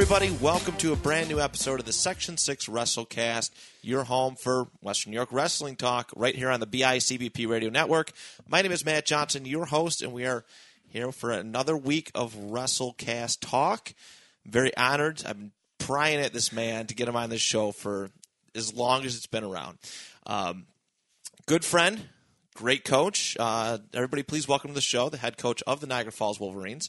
Everybody. Welcome to a brand new episode of the Section 6 WrestleCast, your home for Western New York wrestling talk, right here on the BICBP Radio Network. My name is Matt Johnson, your host, and we are here for another week of WrestleCast talk. Very honored. I've been prying at this man to get him on this show for as long as it's been around. Um, good friend, great coach. Uh, everybody, please welcome to the show the head coach of the Niagara Falls Wolverines,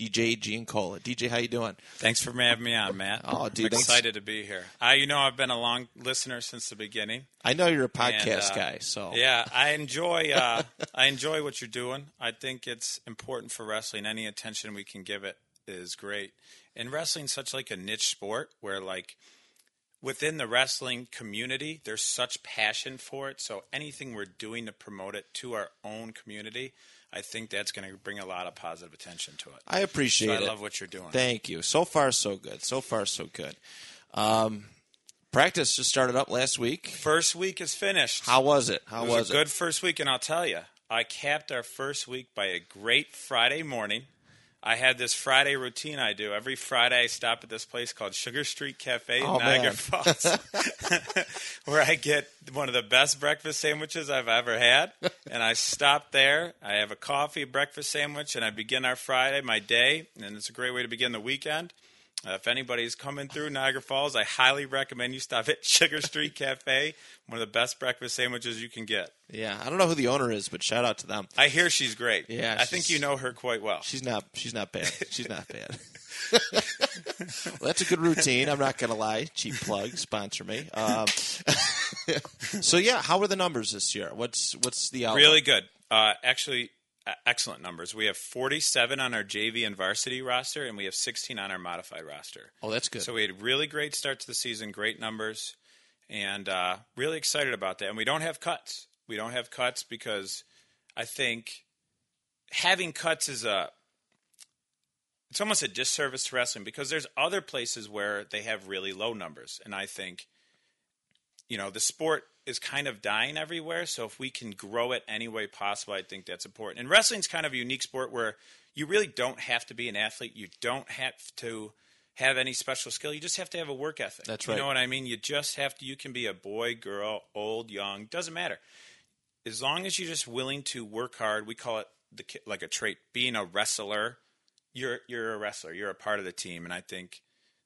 DJ Giancola. DJ, how you doing? Thanks for having me on, Matt. Oh, dude, I'm thanks. excited to be here. I, you know, I've been a long listener since the beginning. I know you're a and, podcast uh, guy, so Yeah, I enjoy. Uh, I enjoy what you're doing. I think it's important for wrestling. Any attention we can give it is great. And wrestling's such like a niche sport where like within the wrestling community, there's such passion for it. So anything we're doing to promote it to our own community, I think that's going to bring a lot of positive attention to it. I appreciate So I it. love what you're doing. Thank you. So far, so good. So far, so good. Um, practice just started up last week. First week is finished. How was it? How It was, a good first week, and I'll tell you, I capped our first week by a great Friday morning. I had this Friday routine I do. Every Friday, I stop at this place called Sugar Street Cafe in Oh, Niagara man. Falls, where I get one of the best breakfast sandwiches I've ever had. And I stop there. I have a coffee, breakfast sandwich, and I begin our Friday, my day. And it's a great way to begin the weekend. Uh, if anybody's coming through Niagara Falls, I highly recommend you stop at Sugar Street Cafe. One of the best breakfast sandwiches you can get. Yeah, I don't know who the owner is, but shout out to them. I hear she's great. Yeah, I think you know her quite well. She's not. She's not bad. She's not bad. well, that's a good routine. I'm not gonna lie. Cheap plug. Sponsor me. Um, so yeah, how were the numbers this year? What's what's the outlook? Really good. Uh, actually, excellent numbers. We have 47 on our JV and varsity roster, and we have 16 on our modified roster. Oh, that's good. So we had a really great start to the season, great numbers, and uh, really excited about that. And we don't have cuts. We don't have cuts because I think having cuts is a it's almost a disservice to wrestling because there's other places where they have really low numbers, and I think you know the sport is kind of dying everywhere. So if we can grow it any way possible, I think that's important. And wrestling's kind of a unique sport where you really don't have to be an athlete. You don't have to have any special skill. You just have to have a work ethic. That's right. You know what I mean? You just have to. You can be a boy, girl, old, young, doesn't matter. As long as you're just willing to work hard, we call it the like a trait. Being a wrestler, you're you're a wrestler. You're a part of the team, and I think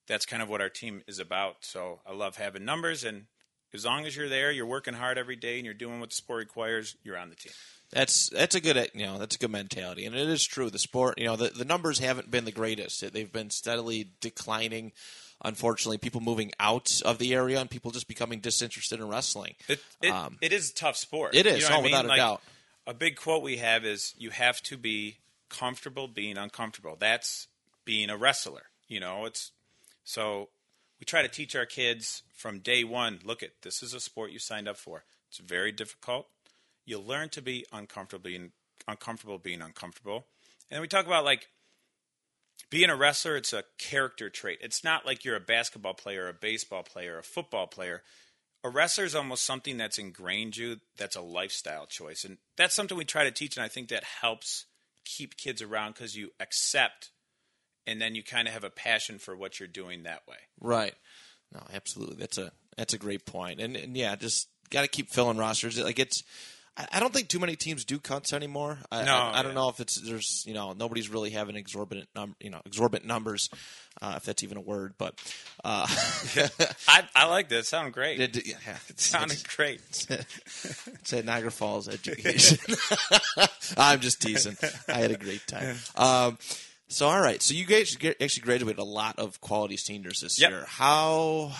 that's kind of what our team is about. So I love having numbers, and as long as you're there, you're working hard every day, and you're doing what the sport requires, you're on the team. That's that's a good you know that's a good mentality, and it is true. The sport, you know, the, the numbers haven't been the greatest. They've been steadily declining. Unfortunately, people moving out of the area and people just becoming disinterested in wrestling. It it, Um, it is a tough sport. it is, You know oh, without a Like, doubt. A big quote we have is you have to be comfortable being uncomfortable. That's being a wrestler. You know, it's so we try to teach our kids from day one, look at this is a sport you signed up for. It's very difficult. You'll learn to be uncomfortable being uncomfortable being uncomfortable. And we talk about like being a wrestler, it's a character trait. It's not like you're a basketball player, a baseball player, a football player. A wrestler is almost something that's ingrained you. That's a lifestyle choice, and that's something we try to teach. And I think that helps keep kids around because you accept, and then you kind of have a passion for what you're doing that way. Right. No, absolutely. That's a that's a great point. And and yeah, just got to keep filling rosters. Like it's. I don't think too many teams do cuts anymore. I, No, I, I don't yeah. know if it's there's you know nobody's really having exorbitant num you know exorbitant numbers, uh, if that's even a word. But uh, I, I like this. Sound great. It it, yeah, it's, sounded great. it's at Niagara Falls Education. I'm just teasing. I had a great time. Um, so all right, so you guys actually graduated a lot of quality seniors this Yep. year. How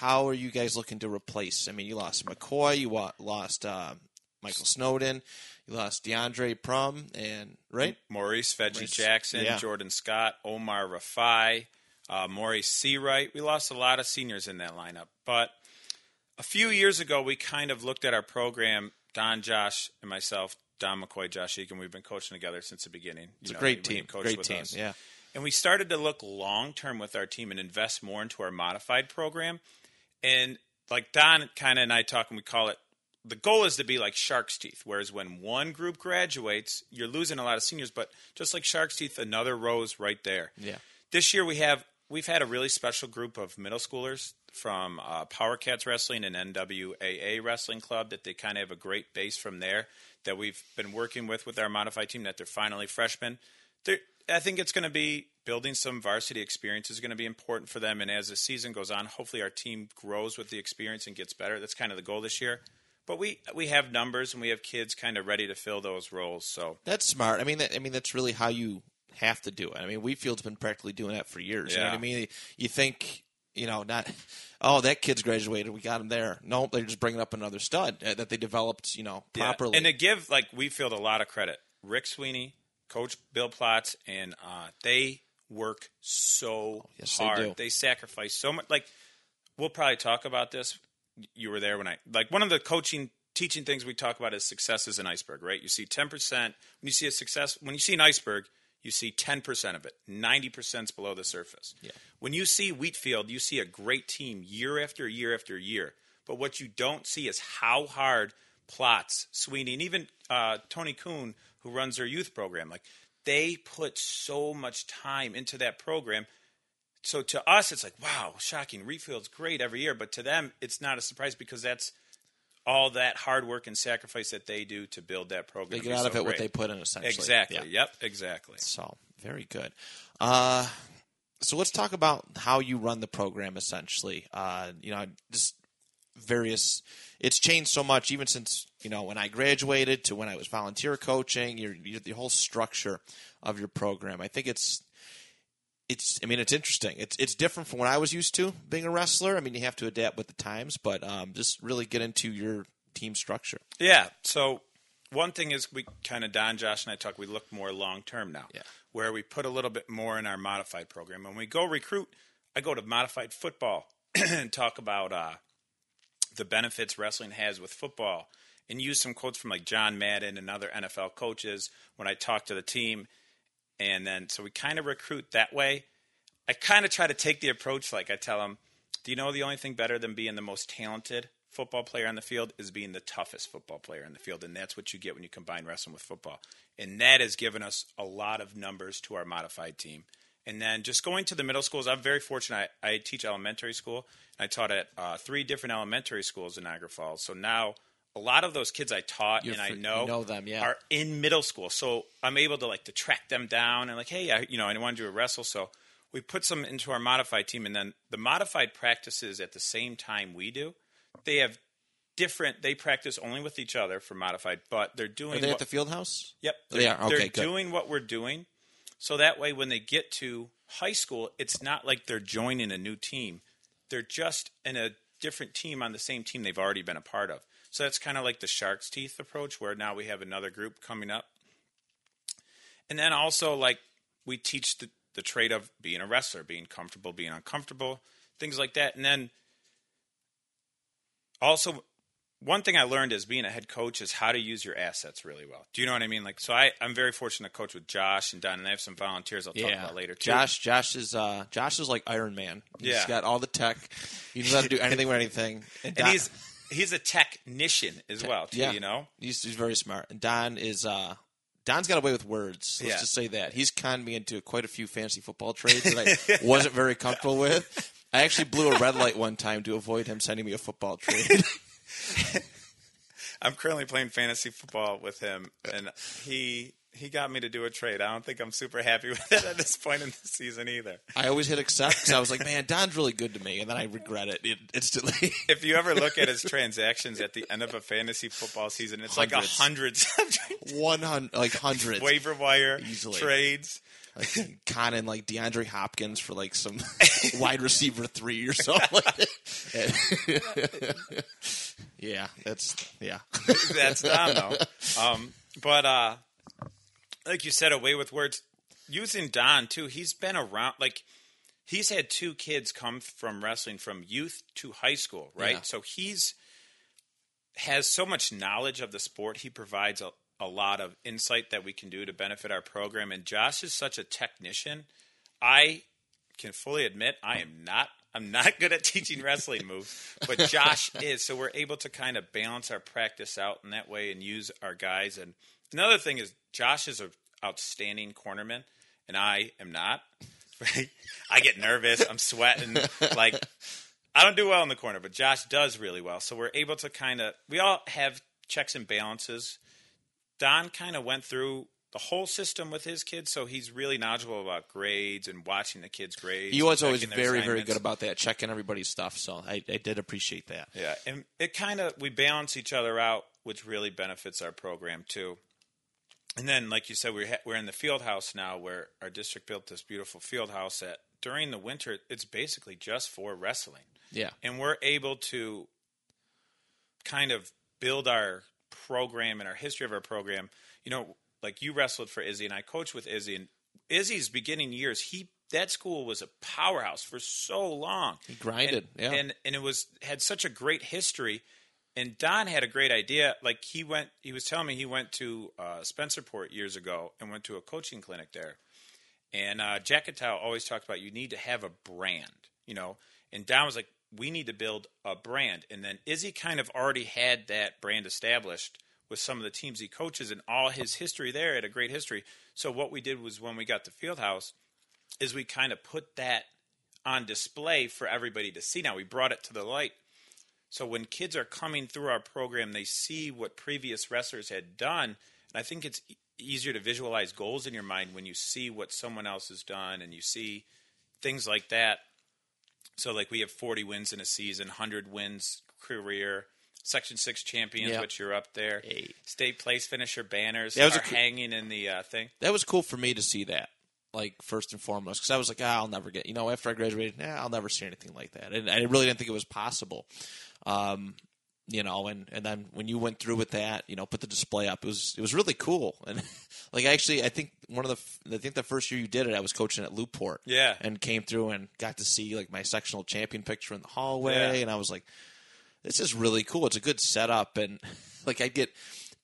how are you guys looking to replace? I mean, you lost McCoy, you lost uh, Michael Snowden, you lost DeAndre Prum, and right. Maurice Veggie Maurice, Jackson, yeah. Jordan Scott, Omar Rafai, uh, Maurice Seawright. We lost a lot of seniors in that lineup, but a few years ago, we kind of looked at our program. Don, Josh, and myself, Don McCoy, Josh Egan. We've been coaching together since the beginning. It's a great team. Great team. Us. Yeah. And we started to look long term with our team and invest more into our modified program. And like Don kind of and I talk, and we call it the goal is to be like Shark's Teeth. Whereas when one group graduates, you're losing a lot of seniors, but just like Shark's Teeth, another row's right there. Yeah. This year we have we've had a really special group of middle schoolers from uh, Power Cats Wrestling and NWAA Wrestling Club that they kind of have a great base from there that we've been working with with our modified team that they're finally freshmen. They're, I think it's going to be building some varsity experience is going to be important for them. And as the season goes on, hopefully our team grows with the experience and gets better. That's kind of the goal this year. But we we have numbers and we have kids kind of ready to fill those roles. So That's smart. I mean, that, I mean that's really how you have to do it. I mean, Wheatfield's been practically doing that for years. You know what I mean? You think, you know, not, oh, that kid's graduated, we got him there. No, they're just bringing up another stud uh, that they developed, you know, Yeah. properly. And to give like we feel a lot of credit, Rick Sweeney, Coach Bill Plotz, and uh, they work so yes, they hard. do. sacrifice so much. Like we'll probably talk about this. You were there when I like one of the coaching teaching things we talk about is success is an iceberg, right? You see ten percent when you see a success when you see an iceberg. You see 10% of it. 90% is below the surface. Yeah. When you see Wheatfield, you see a great team year after year after year. But what you don't see is how hard Plots, Sweeney, and even uh, Tony Kuhn, who runs their youth program, like they put so much time into that program. So to us, it's like, wow, shocking. Wheatfield's great every year, but to them, it's not a surprise because that's all that hard work and sacrifice that they do to build that program. they get out of so it what they put in, essentially. Exactly. Yeah. Yep. Exactly. So very good. Uh, so let's talk about how you run the program. Essentially, uh, you know, just various. It's changed so much, even since you know when I graduated to when I was volunteer coaching. Your, your the whole structure of your program. I think it's. It's. I mean, it's interesting. It's it's different from what I was used to being a wrestler. I mean, you have to adapt with the times, but um, just really get into your team structure. Yeah. So one thing is we kind of Don, Josh, and I talk. We look more long term now, Yeah. where we put a little bit more in our modified program. When we go recruit, I go to modified football and talk about uh, the benefits wrestling has with football, and use some quotes from like John Madden and other NFL coaches when I talk to the team. And then so we kind of recruit that way. I kind of try to take the approach like I tell them, do you know the only thing better than being the most talented football player on the field is being the toughest football player on the field, and that's what you get when you combine wrestling with football. And that has given us a lot of numbers to our modified team. And then just going to the middle schools, I'm very fortunate. I, I teach elementary school, I taught at uh, three different elementary schools in Niagara Falls. So now a lot of those kids I taught You're and I fr- you know, know them, yeah. are in middle school. So I'm able to like to track them down and like, hey, I, you know, I want to do a wrestle. So we put some into our modified team, and then the modified practices at the same time we do. They have different. They practice only with each other for modified, but they're doing. Are they what- at the field house? Yep. Oh, they are? Okay, they're good. doing what we're doing. So that way, when they get to high school, it's not like they're joining a new team. They're just in a different team on the same team they've already been a part of. So that's kind of like the Shark's Teeth approach, where now we have another group coming up. And then also, like, we teach the, the trait of being a wrestler, being comfortable, being uncomfortable, things like that. And then also one thing I learned as being a head coach is how to use your assets really well. Do you know what I mean? Like, so I, I'm very fortunate to coach with Josh and Don, and I have some volunteers I'll talk about later too. Josh, Josh is uh, Josh is like Iron Man. He's Yeah. got all the tech. He knows how to do anything with anything. and Don- he's he's a technician as well too. yeah, You know, he's, he's very smart. And Don is uh, Don's got away with words. Let's Yeah. just say that he's conned me into quite a few fantasy football trades that I wasn't very comfortable with. I actually blew a red light one time to avoid him sending me a football trade. I'm currently playing fantasy football with him, and he he got me to do a trade. I don't think I'm super happy with it at this point in the season either. I always hit accept because I was like, man, Don's really good to me, and then I regret it in- instantly. If you ever look at his transactions at the end of a fantasy football season, it's like a Hundreds. hundred One hundred, like hundreds. waiver wire Easily. trades. like conning like DeAndre Hopkins for like some wide receiver three or something. Yeah, that's yeah. That's Don though. Um, but uh, like you said, away with words. Using Don too. He's been around. Like he's had two kids come from wrestling from youth to high school, right? Yeah. So he's has so much knowledge of the sport. He provides a, a lot of insight that we can do to benefit our program. And Josh is such a technician. I can fully admit I am not. I'm not good at teaching wrestling moves, but Josh is. So we're able to kind of balance our practice out in that way and use our guys. And another thing is Josh is an outstanding cornerman, and I am not. I get nervous. I'm sweating. Like I don't do well in the corner, but Josh does really well. So we're able to kind of we all have checks and balances. Don kind of went through the whole system with his kids, so he's really knowledgeable about grades and watching the kids' grades. He was always very, very good about that, checking everybody's stuff. So I, I did appreciate that. Yeah, and it kind of we balance each other out, which really benefits our program too. And then, like you said, we're ha- we're in the field house now, where our district built this beautiful field house that during the winter it's basically just for wrestling. Yeah. and we're able to kind of build our program and our history of our program. You know, like you wrestled for Izzy, and I coached with Izzy. And Izzy's beginning years, he that school was a powerhouse for so long. He grinded, and, yeah. and and it was had such a great history. And Don had a great idea. Like he went, he was telling me he went to uh, Spencerport years ago and went to a coaching clinic there. And uh, Jack Attell always talked about you need to have a brand, you know. And Don was like, we need to build a brand. And then Izzy kind of already had that brand established with some of the teams he coaches and all his history there had a great history. So what we did was when we got the field house, is we kind of put that on display for everybody to see. Now we brought it to the light. So when kids are coming through our program, they see what previous wrestlers had done. And I think it's e- easier to visualize goals in your mind when you see what someone else has done and you see things like that. So like we have 40 wins in a season, 100 wins career, Section 6 champions, Yeah. which you're up there. Hey. State place finisher banners That was are hanging in the uh, thing. That was cool for me to see that. Like first and foremost, because I was like, ah, I'll never get. You know, after I graduated, nah, I'll never see anything like that, and I really didn't think it was possible. Um, you know, and and then when you went through with that, you know, put the display up, it was it was really cool. And like actually, I think one of the I think the first year you did it, I was coaching at Lockport, Yeah. and came through and got to see like my sectional champion picture in the hallway, Yeah. and I was like, this is really cool. It's a good setup, and like I get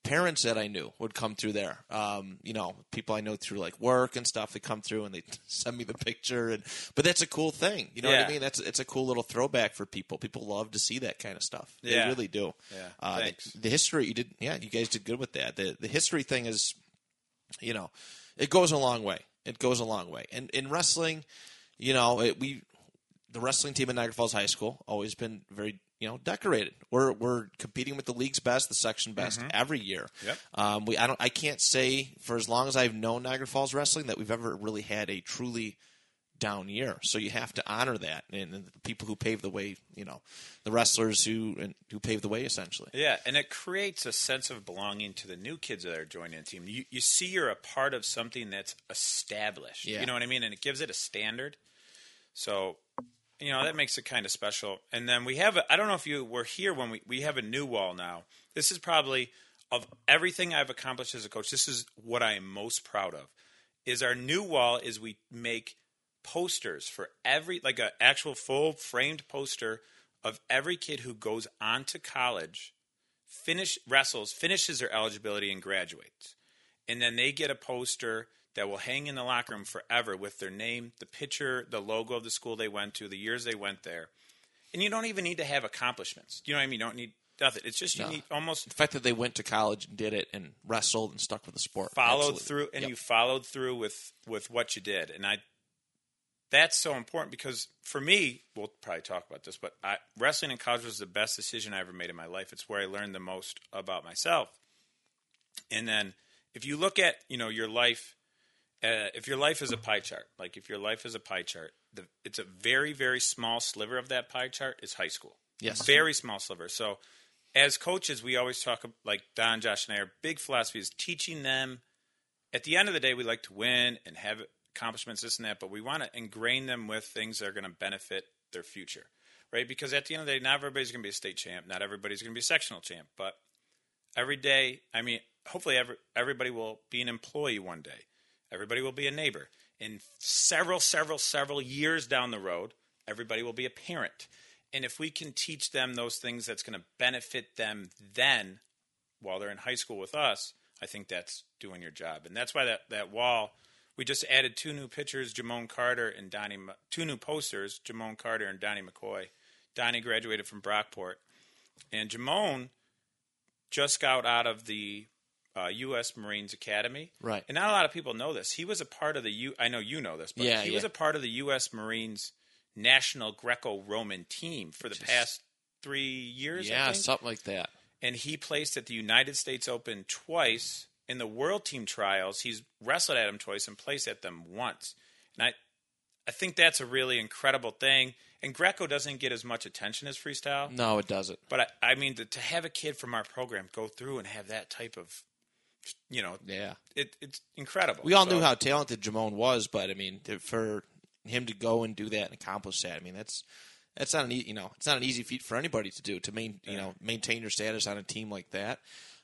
parents that I knew would come through there. Um, you know, people I know through like work and stuff. They come through and they send me the picture, and but that's a cool thing. You know what I mean? That's it's a cool little throwback for people. People love to see that kind of stuff. Yeah. They really do. Yeah. Uh, the- The, history you did, yeah, you guys did good with that. The the history thing is, you know, it goes a long way. It goes a long way. And in wrestling, you know, it, we the wrestling team at Niagara Falls High School always been very you know decorated. We're we're competing with the league's best, the section best every year. Mm-hmm. Yep. Um, we I don't I can't say for as long as I've known Niagara Falls wrestling that we've ever really had a truly down year. So you have to honor that and, and the people who paved the way. You know, the wrestlers who and, who paved the way essentially. Yeah, and it creates a sense of belonging to the new kids that are joining the team. You you see you're a part of something that's established. Yeah. You know what I mean? And it gives it a standard. So, you know, that makes it kind of special. And then we have I don't know if you were here when we we have a new wall now. This is probably of everything I've accomplished as a coach, this is what I am most proud of. Is our new wall is we make posters for every like an actual full framed poster of every kid who goes on to college finish wrestles finishes their eligibility and graduates and then they get a poster that will hang in the locker room forever with their name the picture the logo of the school they went to the years they went there and you don't even need to have accomplishments you know what i mean you don't need nothing it's just you No. need almost The fact that they went to college and did it and wrestled and stuck with the sport. followed Absolutely. through and Yep. you followed through with with what you did and i that's so important because for me we'll probably talk about this but I, wrestling in college was the best decision i ever made in my life it's where i learned the most about myself and then if you look at you know your life uh, if your life is a pie chart like if your life is a pie chart the, it's a very very small sliver of that pie chart is high school. Yes. very small sliver. So as coaches we always talk like don josh and i our big philosophy is teaching them. At the end of the day we like to win and have accomplishments this and that but we want to ingrain them with things that are going to benefit their future right? Because at the end of the day not everybody's going to be a state champ. Not everybody's going to be a sectional champ but every day i mean hopefully every, everybody will be an employee one day everybody will be a neighbor in several, several, several years down the road, everybody will be a parent. And if we can teach them those things that's going to benefit them then while they're in high school with us, I think that's doing your job. And that's why that, that wall, we just added two new pitchers, Jamone Carter and Donnie, two new posters, Jamone Carter and Donnie McCoy. Donnie graduated from Brockport. And Jamone just got out of the uh, U.S. Marines Academy. Right. And not a lot of people know this. He was a part of the U. I know you know this, but Yeah, he yeah. was a part of the U.S. Marines national Greco-Roman team for the past three years. Yeah, something like that. and he placed at the United States Open twice. In the World Team Trials, he's wrestled at them twice and placed at them once. And I, I think that's a really incredible thing. And Greco doesn't get as much attention as freestyle. No, it doesn't. But I, I mean, to, to have a kid from our program go through and have that type of, you know, Yeah. it, it's incredible. We all So- knew how talented Jamone was, but I mean, for him to go and do that and accomplish that, I mean, that's that's not an you know it's not an easy feat for anybody to do to main you know maintain your status on a team like that.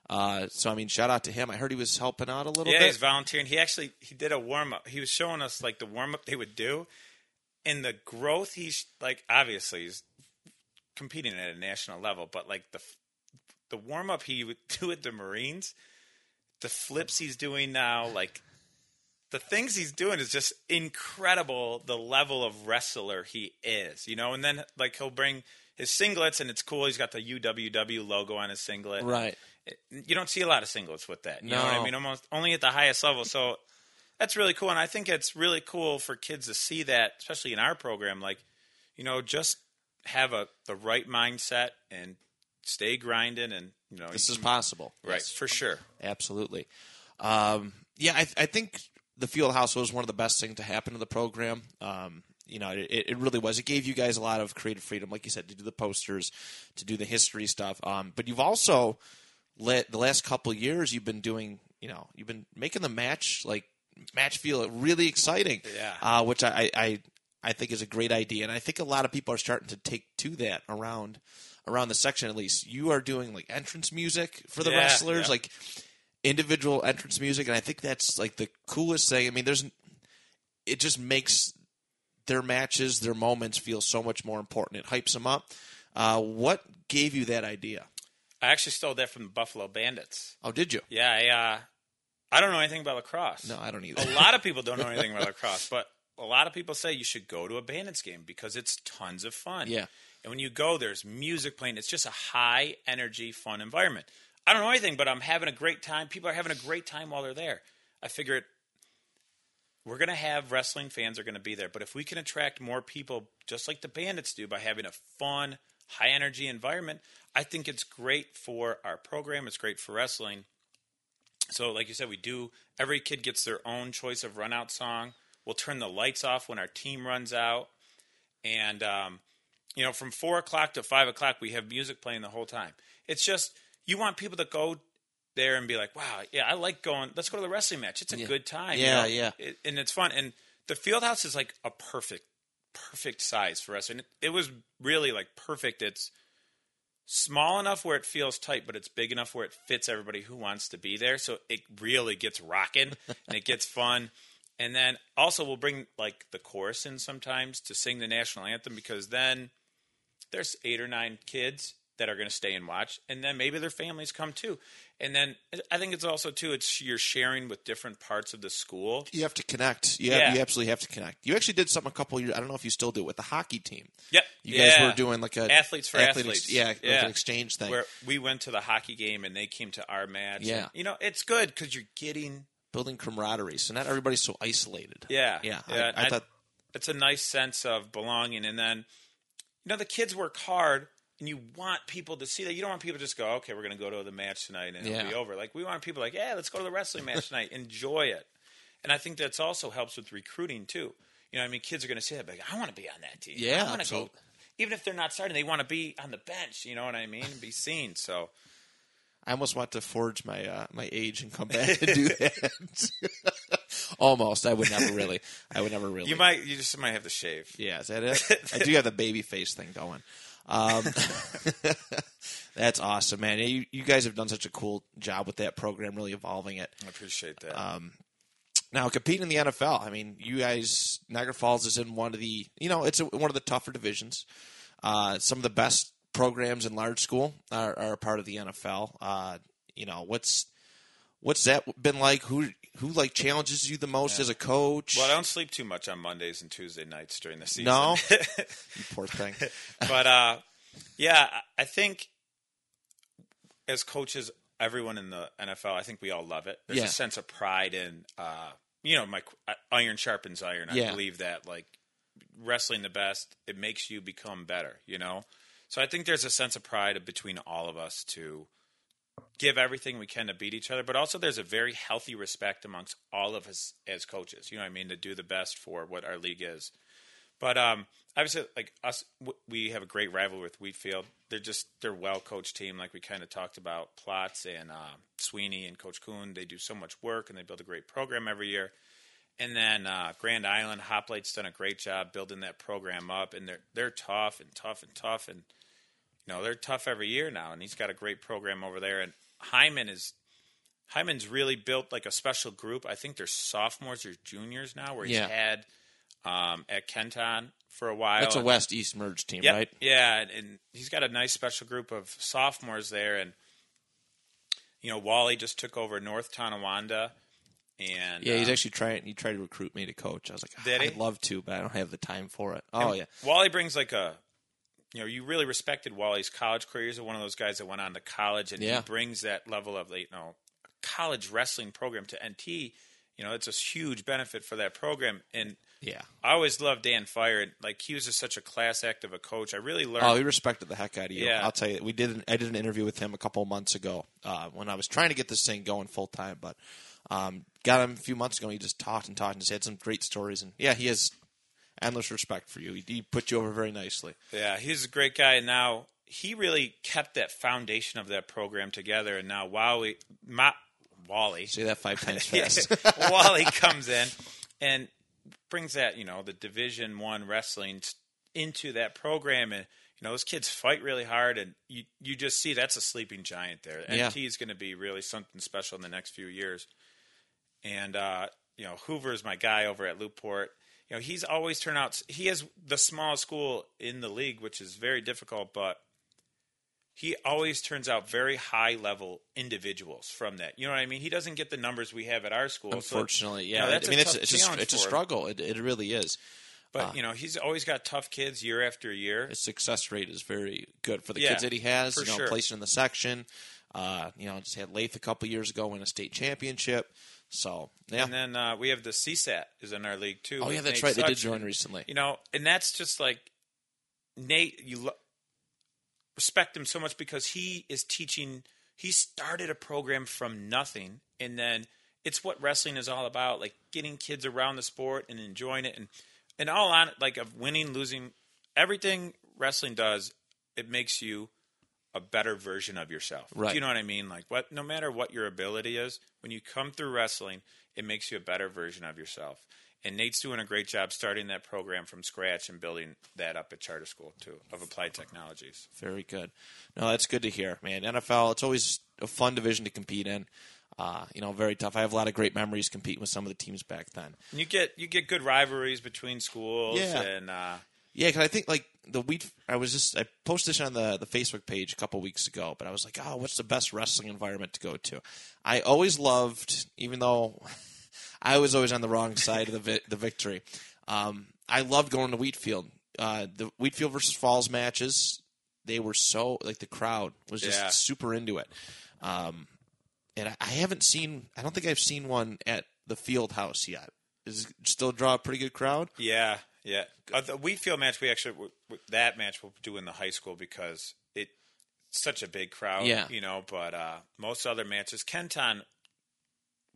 Uh, so I mean, shout out to him. I heard he was helping out a little Yeah, bit. he's volunteering. He actually he did a warm up. He was showing us like the warm up they would do, and the growth. He's like obviously he's competing at a national level, but like the the warm up he would do at the Marines, the flips he's doing now, like the things he's doing is just incredible. The level of wrestler he is, you know. And then like he'll bring his singlets, and it's cool. He's got the UWW logo on his singlet, right. you don't see a lot of singlets with that. You know what I mean? Almost only at the highest level. So that's really cool, and I think it's really cool for kids to see that, especially in our program. Like, you know, just have a the right mindset and stay grinding, and you know, This you is possible. right Yes. for sure. Absolutely. Um, yeah, I, I think the field house was one of the best things to happen to the program. Um, you know, it, it really was. It gave you guys a lot of creative freedom, like you said, to do the posters, to do the history stuff. Um, but you've also let the last couple of years you've been doing. You know, you've been making the match like match feel really exciting. Yeah. Uh, which I, I I think is a great idea, and I think a lot of people are starting to take to that around around the section at least. You are doing like entrance music for the Yeah, wrestlers, yeah. like individual entrance music, and I think that's like the coolest thing. I mean, there's it just makes their matches, their moments feel so much more important. It hypes them up. Uh, what gave you that idea? I actually stole that from the Buffalo Bandits. Oh, did you? Yeah, I, uh, I don't know anything about lacrosse. No, I don't either. a lot of people don't know anything about lacrosse, but a lot of people say you should go to a Bandits game because it's tons of fun. Yeah. And when you go, there's music playing. It's just a high energy, fun environment. I don't know anything, but I'm having a great time. People are having a great time while they're there. I figured we're going to have wrestling fans are going to be there, but if we can attract more people, just like the Bandits do, by having a fun, high energy environment, I think it's great for our program. It's great for wrestling. So, like you said, we do. Every kid gets their own choice of run out song. We'll turn the lights off when our team runs out, and um, you know, from four o'clock to five o'clock, we have music playing the whole time. It's just you want people to go there and be like, "Wow, yeah, I like going. Let's go to the wrestling match. It's a good time." you Yeah, know? yeah. It, and it's fun. And the field house is like a perfect, perfect size for us. And it, it was really like perfect. It's small enough where it feels tight, but it's big enough where it fits everybody who wants to be there. So it really gets rocking and it gets fun. And then also we'll bring like the chorus in sometimes to sing the national anthem because then there's eight or nine kids that are going to stay and watch, and then maybe their families come too. And then I think it's also too it's you're sharing with different parts of the school. You have to connect. You, have, Yeah. you absolutely have to connect. You actually did something a couple years. I don't know if you still do it with the hockey team. Yep, You guys Yeah. were doing like a athletes for athlete athletes. ex- yeah, like an exchange thing. where we went to the hockey game and they came to our match. Yeah. And, you know it's good because you're getting building camaraderie. So not everybody's so isolated. yeah yeah. yeah. I, I thought it's a nice sense of belonging. And then, you know, the kids work hard, and you want people to see that. You don't want people to just go, okay, we're going to go to the match tonight and Yeah. it'll be over. Like we want people like, yeah, let's go to the wrestling match tonight. Enjoy it. And I think that's also helps with recruiting too. You know, I mean, kids are going to say that, like, I want to be on that team. Yeah, I want to go. Even if they're not starting, they want to be on the bench. You know what I mean? And be seen. So I almost want to forge my uh, my age and come back and do that. almost. I would never really. I would never really. you might, you just might have to shave. Yeah, is that it? I do have the baby face thing going. Um, that's awesome, man. You, you guys have done such a cool job with that program, really evolving it. I appreciate that. Um, Now competing in the NFL, I mean, you guys, Niagara Falls is in one of the, you know, it's a, one of the tougher divisions. Uh, some of the best programs in large school are, are a part of the NFL. Uh, you know, what's what's that been like? Who who like challenges you the most as a coach? Well, I don't sleep too much on Mondays and Tuesday nights during the season. No? you poor thing. but uh, yeah, I I think as coaches, everyone in the NFL, I think we all love it. There's Yeah. a sense of pride in, uh, you know, my iron sharpens iron. I Yeah. believe that, like wrestling the best, it makes you become better. You know, so I think there's a sense of pride between all of us to give everything we can to beat each other, but also there's a very healthy respect amongst all of us as coaches. You know what I mean? To do the best for what our league is. But um, obviously, like us, we have a great rival with Wheatfield. They're just they're well coached team, like we kind of talked about. Plots and uh, Sweeney and Coach Kuhn, they do so much work and they build a great program every year. And then uh, Grand Island, Hoplate's done a great job building that program up, and they're they're tough and tough and tough, and you know they're tough every year now. And he's got a great program over there. And Hyman is Hyman's really built like a special group. I think they're sophomores or juniors now, where he's Yeah. had um, at Kenton for a while. That's a West East merge team, Yep. right? Yeah, and, and he's got a nice special group of sophomores there, and you know Wally just took over North Tonawanda, and Yeah, he's uh, actually trying. He tried to recruit me to coach. I was like, "Ah, Did he? I'd love to, but I don't have the time for it. Oh yeah, Wally brings like a. You know, you really respected Wally's college career. He's one of those guys that went on to college, and Yeah. he brings that level of, you know, college wrestling program to NT. You know, it's a huge benefit for that program. And yeah. I always loved Dan Fire. and, Like he was just such a class act of a coach. I really learned. Oh, he respected the heck out of you. Yeah. I'll tell you, we did. An, I did an interview with him a couple of months ago uh, when I was trying to get this thing going full time, but um, got him a few months ago. and He just talked and talked and just had some great stories, and yeah, he has endless respect for you. He, he put you over very nicely. Yeah, he's a great guy. Now he really kept that foundation of that program together. And now Wally, Ma, Wally, Say that five times fast. Wally comes in and brings that you know the Division One wrestling into that program, and you know those kids fight really hard, and you you just see that's a sleeping giant there. Yeah. NT is going to be really something special in the next few years. And uh, you know Hoover is my guy over at Lockport. You know he's always turned out. He is the smallest school in the league, which is very difficult, but he always turns out very high level individuals from that. You know what I mean? He doesn't get the numbers we have at our school. so- Unfortunately, you yeah. know, that's I mean, a it's it's a, it's a struggle. It, it really is. But you know, he's always got tough kids year after year. His success rate is very good for the Yeah, kids that he has. You know, sure. placing in the section. Uh, you know, just had Lath a couple years ago win a state championship. So yeah. And then uh, we have the CSAT is in our league too. oh yeah, that's Nate right. They did join recently. You know, and that's just like Nate. You lo- respect him so much because he is teaching. He started a program from nothing, and then it's what wrestling is all about, like getting kids around the sport and enjoying it, and and all on it, like of winning, losing, everything wrestling does, it makes you a better version of yourself. Right. Do you know what I mean? Like what no matter what your ability is, when you come through wrestling, it makes you a better version of yourself. And Nate's doing a great job starting that program from scratch and building that up at charter school too of applied technologies. Very good. No, that's good to hear, man. NFL, it's always a fun division to compete in. Uh, you know, very tough. I have a lot of great memories competing with some of the teams back then. And you get you get good rivalries between schools Yeah. and uh, Yeah, because I think like the wheat. I was just I posted this on the the Facebook page a couple weeks ago, but I was like, oh, what's the best wrestling environment to go to? I always loved, even though I was always on the wrong side of the vi- the victory. Um, I loved going to Wheatfield. Uh, the Wheatfield versus Falls matches, they were so like the crowd was just Yeah. super into it. Um, and I, I haven't seen. I don't think I've seen one at the Field House yet. Is it still draw a pretty good crowd? Yeah, yeah. Uh, the Wheatfield match, we actually w- w- that match we'll do in the high school because it's such a big crowd. Yeah. you know. But uh, most other matches, Kenton,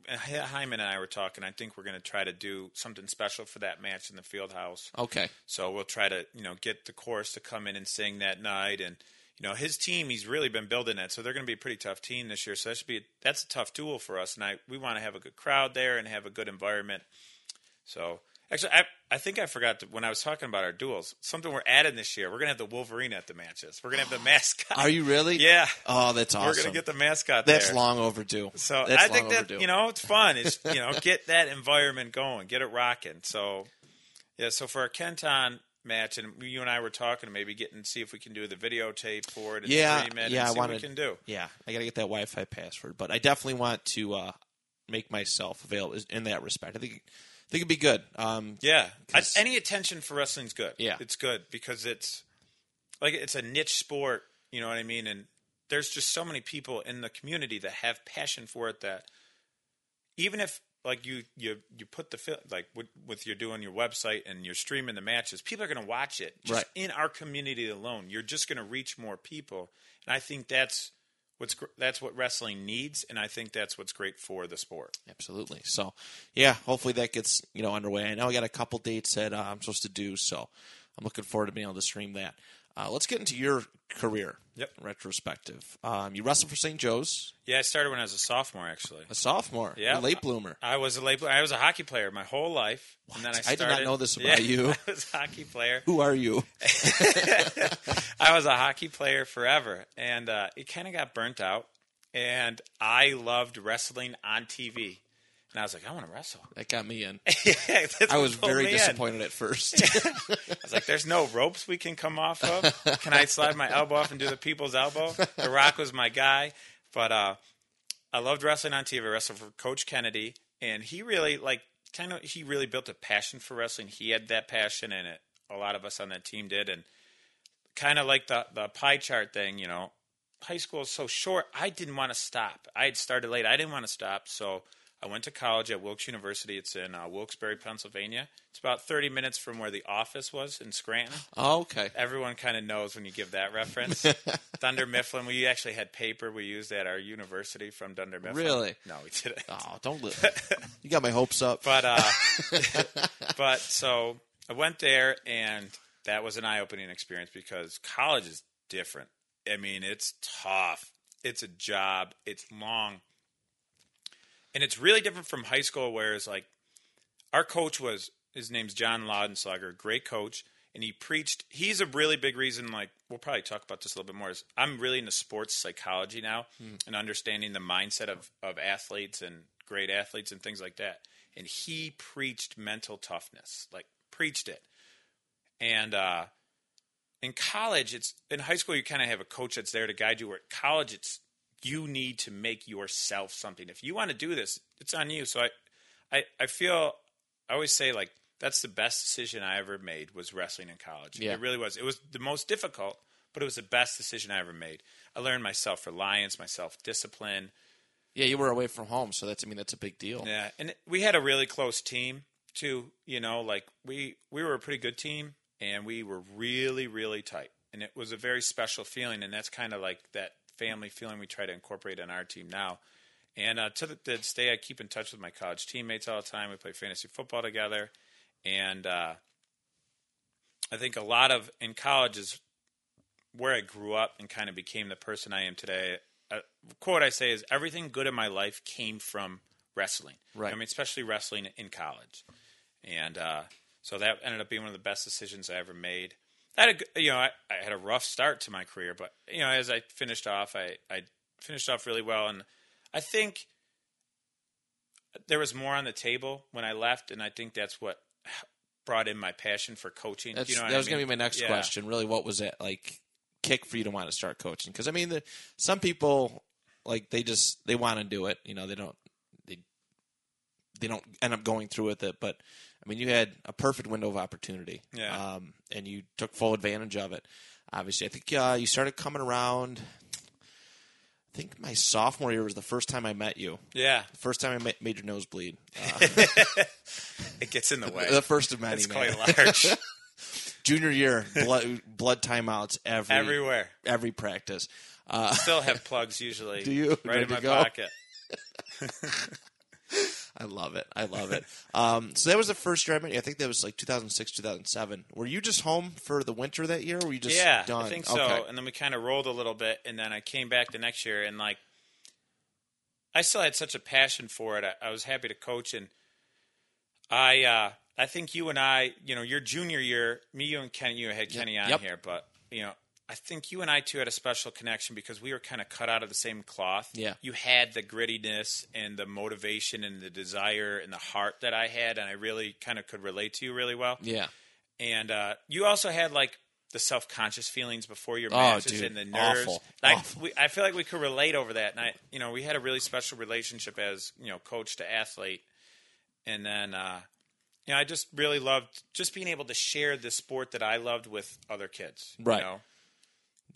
uh, Hyman and I were talking. I think we're going to try to do something special for that match in the field house. Okay. So we'll try to you know get the chorus to come in and sing that night and. You know his team. He's really been building that, so they're going to be a pretty tough team this year. So that should be that's a tough duel for us, and I we want to have a good crowd there and have a good environment. So Actually, I, I think I forgot to, when I was talking about our duels. Something we're adding this year. We're gonna have the Wolverine at the matches. We're gonna have the mascot. Are you really? Yeah. Oh, that's awesome. We're gonna get the mascot. That's there. long overdue. So That's I think long that you know it's fun. It's you know get that environment going, get it rocking. So yeah, so for our Kenton match, and you and I were talking, maybe getting see if we can do the videotape for it. And Yeah, yeah, I we wanted- can do. Yeah, I got to get that Wi-Fi password, but I definitely want to uh, make myself available in that respect. I think think it'd be good. Um, Yeah, any attention for wrestling's good. Yeah. it's good because it's like it's a niche sport. You know what I mean? And there's just so many people in the community that have passion for it that even if like you you you put the like with, with you're doing your website and you're streaming the matches, people are going to watch it just Right. in our community alone. You're just going to reach more people, and I think that's what's gr- that's what wrestling needs, and I think that's what's great for the sport. Absolutely. So, yeah, hopefully that gets you know underway. I know I got a couple dates that uh, I'm supposed to do, so I'm looking forward to being able to stream that. Uh, let's get into your career. Yep. Retrospective. Um, you wrestled for St. Joe's, Yeah, I started when I was a sophomore, actually. a sophomore, Yeah. a late bloomer. I was a late. I was a hockey player my whole life, and then I started, I did not know this about Yeah, you. I was a hockey player. Who are you? I was a hockey player forever, and uh, it kind of got burnt out. And I loved wrestling on TV, and I was like, I want to wrestle. That got me in. Yeah, I was very me in. disappointed at first. I was like, "There's no ropes we can come off of. Can I slide my elbow off and do the people's elbow?" The Rock was my guy, but uh, I loved wrestling on TV. I wrestled for Coach Kennedy, and he really like kind of he really built a passion for wrestling. He had that passion, and it a lot of us on that team did, and kind of like the the pie chart thing, you know. High school is so short. I didn't want to stop. I had started late. I didn't want to stop, so I went to college at Wilkes University. It's in uh, Wilkes-Barre, Pennsylvania. It's about 30 minutes from where the office was in Scranton. oh, okay. Everyone kind of knows when you give that reference. Dunder Mifflin. We actually had paper we used at our university from Dunder Mifflin. Really? No, we didn't. Oh, don't li- You got my hopes up. But uh, but so I went there, and that was an eye-opening experience because college is different. I mean, it's tough. It's a job. It's long, and it's really different from high school. where it's like, our coach was his name's John Laudenslager, great coach, and he preached. He's a really big reason. Like, we'll probably talk about this a little bit more. Is I'm really into sports psychology now and understanding the mindset of of athletes and great athletes and things like that. And he preached mental toughness, like preached it. And uh, in college, it's in high school you kind of have a coach that's there to guide you. Where at college, it's you need to make yourself something. If you want to do this, it's on you. So I, I, I feel I always say like that's the best decision I ever made was wrestling in college. Yeah. It really was. It was the most difficult, but it was the best decision I ever made. I learned my self reliance, my self discipline. Yeah, you were away from home, so that's I mean that's a big deal. Yeah, and we had a really close team too. You know, like we we were a pretty good team, and we were really really tight, and it was a very special feeling. And that's kind of like that family feeling we try to incorporate in our team now. And uh, to this day, I keep in touch with my college teammates all the time. We play fantasy football together, and uh, I think a lot of in college is where I grew up and kind of became the person I am today. A quote I say is everything good in my life came from wrestling. Right. I mean, especially wrestling in college, and uh, so that ended up being one of the best decisions I ever made. I had a, you know, I, I had a rough start to my career, but you know, as I finished off, I, I finished off really well, and I think there was more on the table when I left, and I think that's what brought in my passion for coaching. That's, you know that was going to be my next Yeah. question. Really, what was it like? Kick for you to want to start coaching? Because I mean, the, some people like they just they want to do it. You know, they don't they don't end up going through with it. But I mean, you had a perfect window of opportunity, Yeah. um, and you took full advantage of it. Obviously, I think uh, you started coming around. I think my sophomore year was the first time I met you. Yeah, The first time I ma- made your nose bleed. Uh, it gets in the way. the first of many. It's man. quite large Junior year, blood, blood timeouts every everywhere. every practice. Uh, Still have plugs usually. Do you? right Ready in my pocket? I love it. I love it. Um, so that was the first year I met you. I think that was like 2006, 2007. Were you just home for the winter that year? Or were you just yeah, done? I think so. Okay. And then we kind of rolled a little bit, and then I came back the next year, and like, I still had such a passion for it. I, I was happy to coach, and I uh, I think you and I, you know, your junior year, me, you, and Kenny, you had Kenny on Yep. here, but you know, I think you and I too had a special connection because we were kind of cut out of the same cloth. Yeah. you had the grittiness and the motivation and the desire and the heart that I had, and I really kind of could relate to you really well. Yeah. And uh, you also had like the self conscious feelings before your Oh, matches dude. and the nerves. Awful. Like Awful. we, I feel like we could relate over that, and I, you know, we had a really special relationship as you know, coach to athlete, and then. uh you know, I just really loved just being able to share the sport that I loved with other kids. you Right. know?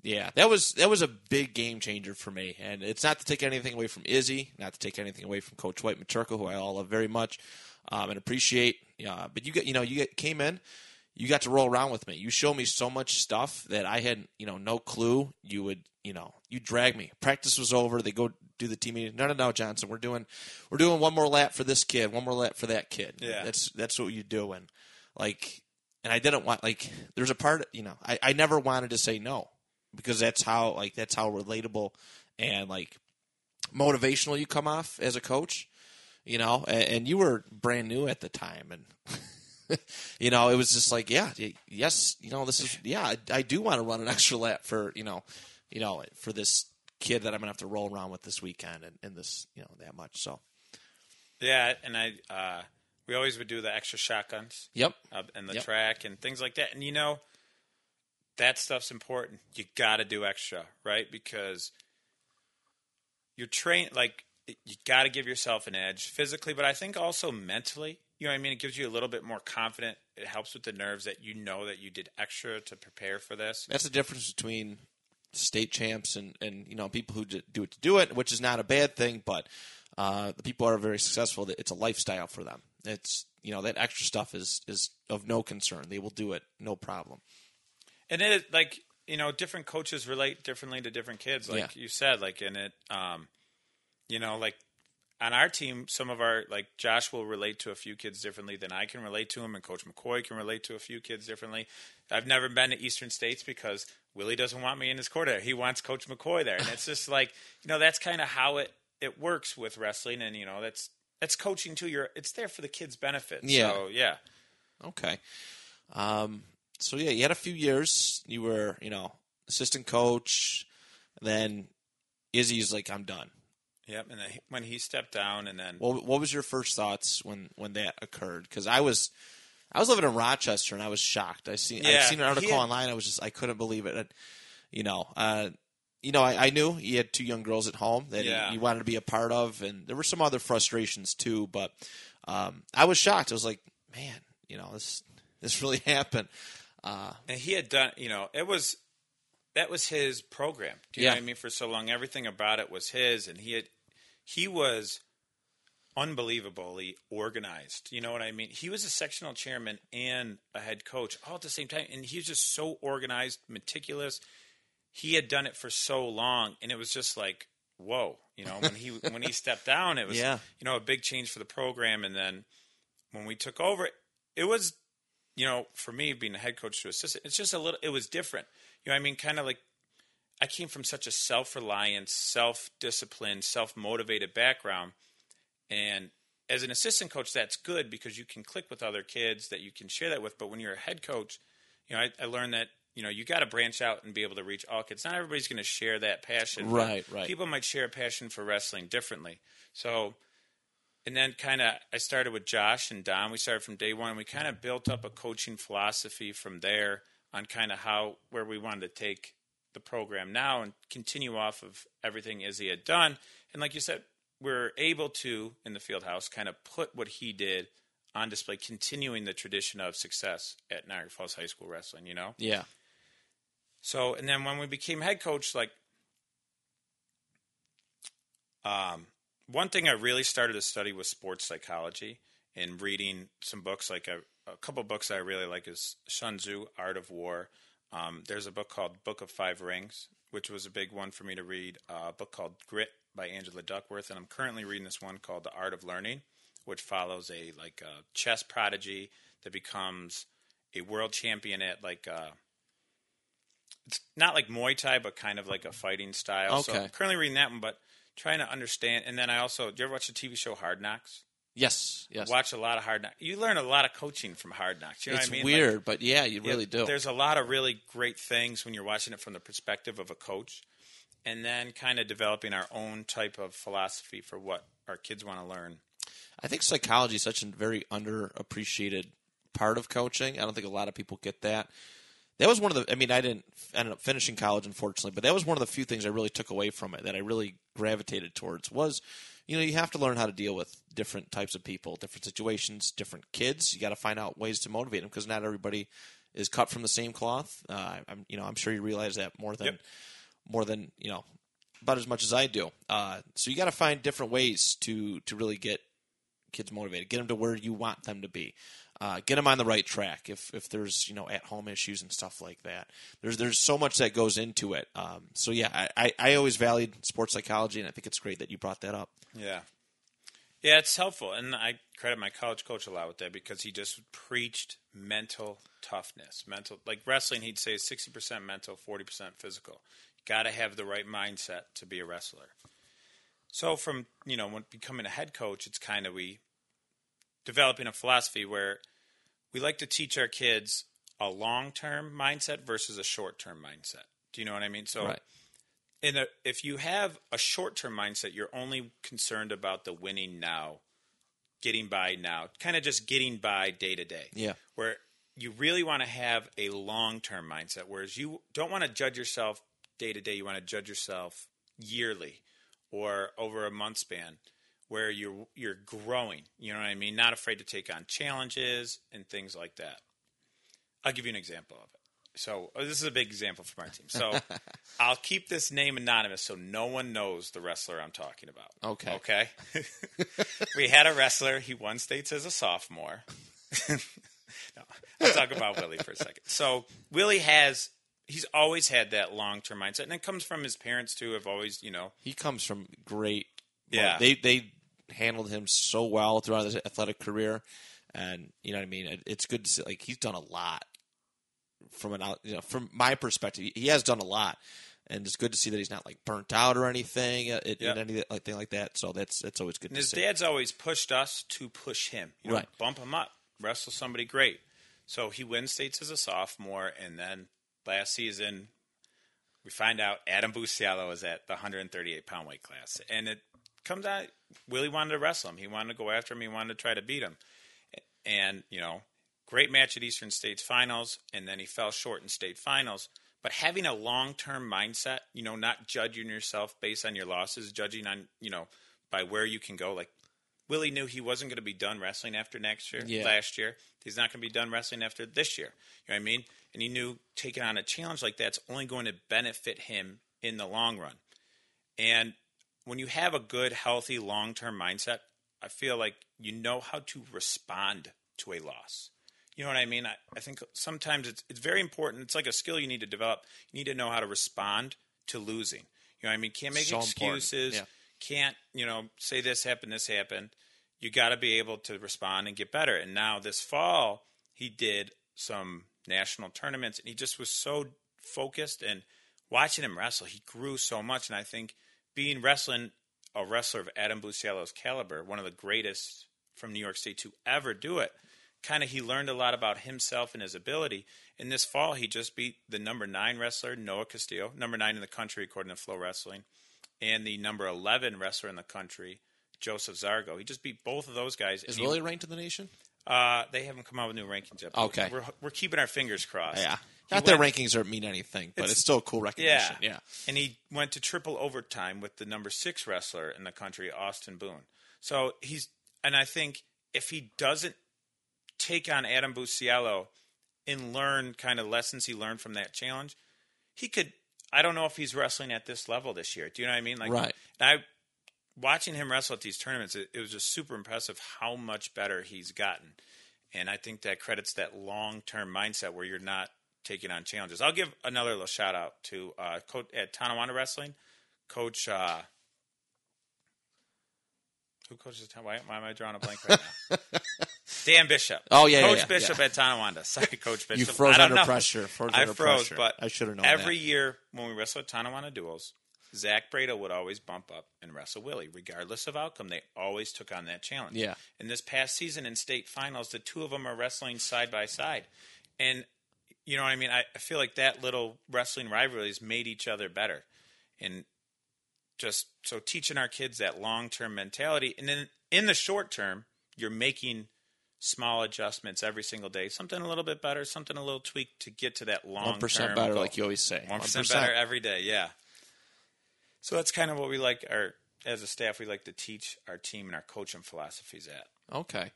Yeah, that was that was a big game changer for me, and it's not to take anything away from Izzy, not to take anything away from Coach White Maturka, who I all love very much um, and appreciate. Yeah, but you get you know you get came in, you got to roll around with me. You showed me so much stuff that I had you know no clue. You would you know you drag me. Practice was over. They go do the team meeting. No, no, no, Johnson. We're doing we're doing one more lap for this kid, one more lap for that kid. Yeah. that's that's what you do, and like and I didn't want like there's a part you know I, I never wanted to say no because that's how like that's how relatable and like motivational you come off as a coach you know and, and you were brand new at the time and you know it was just like yeah yes you know this is yeah I, I do want to run an extra lap for you know you know for this kid that I'm gonna have to roll around with this weekend and, and this you know that much so Yeah, and I uh, we always would do the extra shotguns yep uh, and the Yep. track and things like that. And you know, that stuff's important. You got to do extra, right? Because you're trained like you got to give yourself an edge physically, but I think also mentally. You know what I mean? It gives you a little bit more confident. It helps with the nerves that you know that you did extra to prepare for this. That's the difference between state champs and, and you know people who do it to do it, which is not a bad thing. But uh, the people are very successful. It's a lifestyle for them. It's you know that extra stuff is is of no concern. They will do it, no problem. And it like you know different coaches relate differently to different kids like Yeah. you said like in it um you know like on our team some of our like josh will relate to a few kids differently than i can relate to him and coach mccoy can relate to a few kids differently i've never been to eastern states because willie doesn't want me in his there he wants coach mccoy there and it's just like you know that's kind of how it it works with wrestling and you know that's that's coaching too you're it's there for the kids benefit Yeah. so yeah Okay. Um, so yeah, you had a few years. You were you know assistant coach. Then Izzy's like, I'm done. yep and then when he stepped down and then What what was your first thoughts when when that occurred? Because I was I was living in Rochester and I was shocked. I seen I seen an article had- online. I was just I couldn't believe it. And, you know, uh, you know, I, I knew he had two young girls at home that Yeah. he, he wanted to be a part of, and there were some other frustrations too. But um, I was shocked. I was like, man, you know, this this really happened. Uh, and he had done you know it was that was his program. Do you Yeah. know what i mean? For so long everything about it was his and he had he was unbelievably organized. You know what i mean? He was a sectional chairman and a head coach all at the same time and he was just so organized meticulous. He had done it for so long and it was just like whoa you know when he when he stepped down it was Yeah. you know a big change for the program and then when we took over it was you know, for me being a head coach to assistant, it's just a little. It was different. You know, I mean, kind of like I came from such a self-reliant, self-disciplined, self-motivated background, and as an assistant coach, that's good because you can click with other kids that you can share that with. But when you're a head coach, you know, I, I learned that you know you got to branch out and be able to reach all kids. Not everybody's going to share that passion. Right, right. People might share a passion for wrestling differently. So and then kind of I started with Josh and Don. We started from day one. and We kind of built up a coaching philosophy from there on kind of how where we wanted to take the program now and continue off of everything Izzy had done. And like you said, we're able to in the field house kind of put what he did on display, continuing the tradition of success at Niagara Falls High School wrestling. You know, yeah, so, and then when we became head coach, like, um, one thing I really started to study was sports psychology and reading some books. Like a, a couple books I really like is Sun Tzu, Art of War. Um, there's a book called Book of Five Rings, which was a big one for me to read. Uh, a book called Grit by Angela Duckworth, and I'm currently reading this one called The Art of Learning, which follows a like a chess prodigy that becomes a world champion at like uh, it's not like Muay Thai, but kind of like a fighting style. So Okay. I'm currently reading that one, but trying to understand. And then I also, do you ever watch the TV show Hard Knocks? Yes, yes. Watch a lot of Hard Knocks. You learn a lot of coaching from Hard Knocks. You know it's what I mean? weird, Like, but yeah, you really do. There's a lot of really great things when you're watching it from the perspective of a coach, and then kind of developing our own type of philosophy for what our kids want to learn. I think psychology is such a very underappreciated part of coaching. I don't think a lot of people get that. That was one of the. I mean, I didn't end up finishing college, unfortunately, but that was one of the few things I really took away from it that I really gravitated towards was, you know, you have to learn how to deal with different types of people, different situations, different kids. You got to find out ways to motivate them because not everybody is cut from the same cloth. Uh, I'm, you know, I'm sure you realize that more than, Yep. more than you know, about as much as I do. Uh, so you got to find different ways to to really get kids motivated, get them to where you want them to be, uh, get them on the right track. If if there's you know at home issues and stuff like that, there's there's so much that goes into it. Um, so yeah, I, I, I always valued sports psychology, and I think it's great that you brought that up. Yeah. Yeah, it's helpful. And I credit my college coach a lot with that because he just preached mental toughness. Mental like wrestling he'd say 60% mental, 40% physical. You got to have the right mindset to be a wrestler. So from, you know, when becoming a head coach, it's kind of we developing a philosophy where we like to teach our kids a long-term mindset versus a short-term mindset. Do you know what I mean? So Right. in a, if you have a short term mindset, you're only concerned about the winning now, getting by now, kind of just getting by day to day. Yeah. Where you really want to have a long term mindset, whereas you don't want to judge yourself day to day. You want to judge yourself yearly or over a month span where you're you're growing. You know what I mean? Not afraid to take on challenges and things like that. I'll give you an example of it. So oh, this is a big example from our team. So I'll keep this name anonymous so no one knows the wrestler I'm talking about. Okay. Okay. we had a wrestler. He won states as a sophomore. no, I'll talk about Willie for a second. So Willie has. He's always had that long term mindset, and it comes from his parents too. Have always, you know, He comes from great. Yeah. they they handled him so well throughout his athletic career, and you know what I mean. It, it's good to see. Like he's done a lot from an out. You know, from my perspective, he has done a lot, and it's good to see that he's not like burnt out or anything, uh, it, Yep. and anything like, thing like that. So that's that's always good And his see. dad's always pushed us to push him. You know, Right. Bump him up. Wrestle somebody great. So he wins states as a sophomore, and then last season we find out Adam Busiello is at the 138 pound weight class, and it comes out Willie wanted to wrestle him. He wanted to go after him. He wanted to try to beat him, and you know, great match at Eastern States Finals, and then he fell short in state finals. But having a long term mindset, you know, not judging yourself based on your losses, judging on you know by where you can go. Like Willie knew he wasn't going to be done wrestling after next year, Yeah. last year. He's not going to be done wrestling after this year. You know what I mean? And he knew taking on a challenge like that's only going to benefit him in the long run. And when you have a good, healthy, long term mindset, I feel like you know how to respond to a loss. You know what I mean? I, I think sometimes it's it's very important. It's like a skill you need to develop. You need to know how to respond to losing. You know what I mean? Can't make So excuses. Yeah. Can't, you know, say this happened, this happened. You got to be able to respond and get better. And now this fall, he did some national tournaments and he just was so focused and watching him wrestle, he grew so much. And I think being wrestling a wrestler of Adam Busiello's caliber, one of the greatest from New York State to ever do it, kind of he learned a lot about himself and his ability. In this fall, he just beat the number nine wrestler, Noah Castillo, number nine in the country according to Flow Wrestling, and the number 11 wrestler in the country, Joseph Zargo. He just beat both of those guys. Is and Willie ranked in the nation? uh, they haven't come out with new rankings yet. Okay. We're, we're keeping our fingers crossed. Yeah. Not that rankings don't mean anything, but it's, It's- still a cool recognition. Yeah. Yeah. And he went to triple overtime with the number six wrestler in the country, Austin Boone. So he's, and I think if he doesn't take on Adam Busiello and learn kind of lessons he learned from that challenge, he could. I don't know if he's wrestling at this level this year. Do you know what I mean? Like, Right. And I, watching him wrestle at these tournaments, it, it was just super impressive how much better he's gotten. And I think that credits that long term mindset where you're not taking on challenges. I'll give another little shout out to uh, coach at Tonawanda Wrestling, Coach. Uh, who coaches? Ton- Why, am I drawing a blank right now? Dan Bishop. Oh, yeah, yeah, Coach yeah, Bishop yeah. at Tonawanda. Sorry, Coach Bishop. You froze I don't under know. pressure. Froze I under froze, pressure. but I should have known every that. year when we wrestle at Tonawanda duels, Zach Breda would always bump up and wrestle Willie, regardless of outcome. They always took on that challenge. Yeah. In this past season in state finals, the two of them are wrestling side by side, and you know what I mean. I, I feel like that little wrestling rivalry has made each other better, and just so teaching our kids that long term mentality, and then in the short term, you're making small adjustments every single day. Something a little bit better, something a little tweaked to get to that long One percent better, like you always say. one percent better every day. Yeah. So that's kind of what we like. Our as a staff, we like to teach our team and our coaching philosophies at. Okay.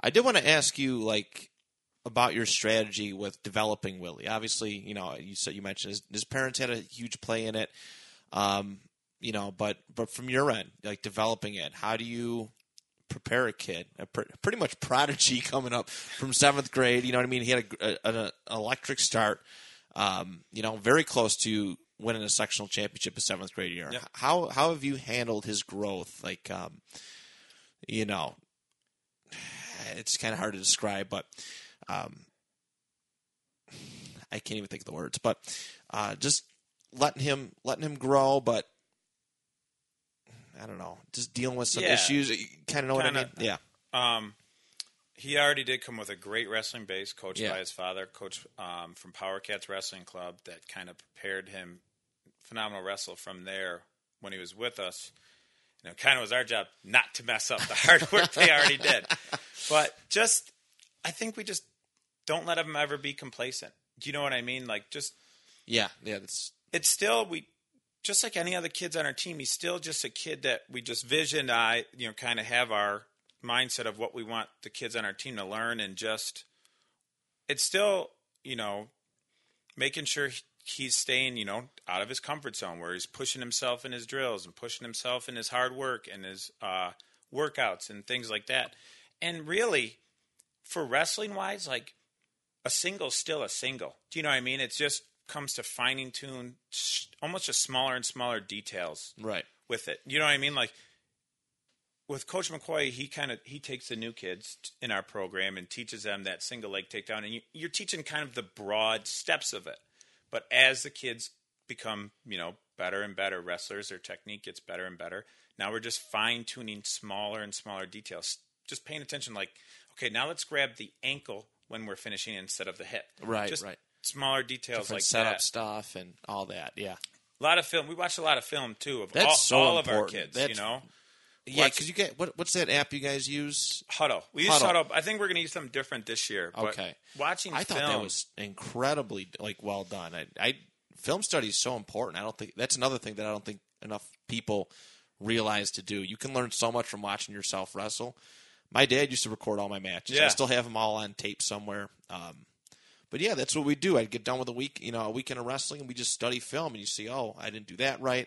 I did want to ask you, like, about your strategy with developing Willie. Obviously, you know, you said you mentioned his, his parents had a huge play in it. Um, you know, but but from your end, like developing it, how do you prepare a kid, a pr- pretty much prodigy coming up from seventh grade? You know what I mean? He had a, a, an electric start. Um, you know, very close to winning a sectional championship his seventh grade year. Yep. How how have you handled his growth? Like, um, you know, it's kind of hard to describe, but um, I can't even think of the words. But uh, just letting him letting him grow, but I don't know, just dealing with some Yeah. issues. You kind of know what I mean? Yeah, Um, he already did come with a great wrestling base, coached Yeah. by his father, coach um, from Power Cats Wrestling Club, that kind of prepared him phenomenal wrestle from there when he was with us. And it kind of was our job not to mess up the hard work they already did. But just, I think we just don't let him ever be complacent. Do you know what I mean? Like, just yeah, yeah. That's it's still we just like any other kids on our team he's still just a kid that we just vision i you know kind of have our mindset of what we want the kids on our team to learn and just it's still you know making sure he's staying you know out of his comfort zone where he's pushing himself in his drills and pushing himself in his hard work and his uh, workouts and things like that and really for wrestling wise like a single's still a single. Do you know what I mean? It just comes to fine tune almost just smaller and smaller details right. with it. You know what I mean? Like with Coach McCoy, he kind of he takes the new kids in our program and teaches them that single leg takedown, and you, you're teaching kind of the broad steps of it. But as the kids become, you know, better and better wrestlers, their technique gets better and better. Now we're just fine tuning smaller and smaller details. Just paying attention, like, okay, now let's grab the ankle when we're finishing instead of the hip. Right, Just right. Smaller details Different like setup that. stuff and all that. Yeah, A lot of film. We watch a lot of film too of That's all, so all of our kids. That's- you know, yeah. Because you get what? What's that app you guys use? Hudl. We use Hudl. Hudl. I think we're going to use something different this year. But Okay. Watching film. I thought film, that was incredibly like well done. I, I film study is so important. I don't think that's another thing that I don't think enough people realize to do. You can learn so much from watching yourself wrestle. My dad used to record all my matches. I still have them all on tape somewhere. Um, but yeah, that's what we do. I'd get done with a week, you know, a weekend of wrestling, and we just study film, and you see, oh, I didn't do that right.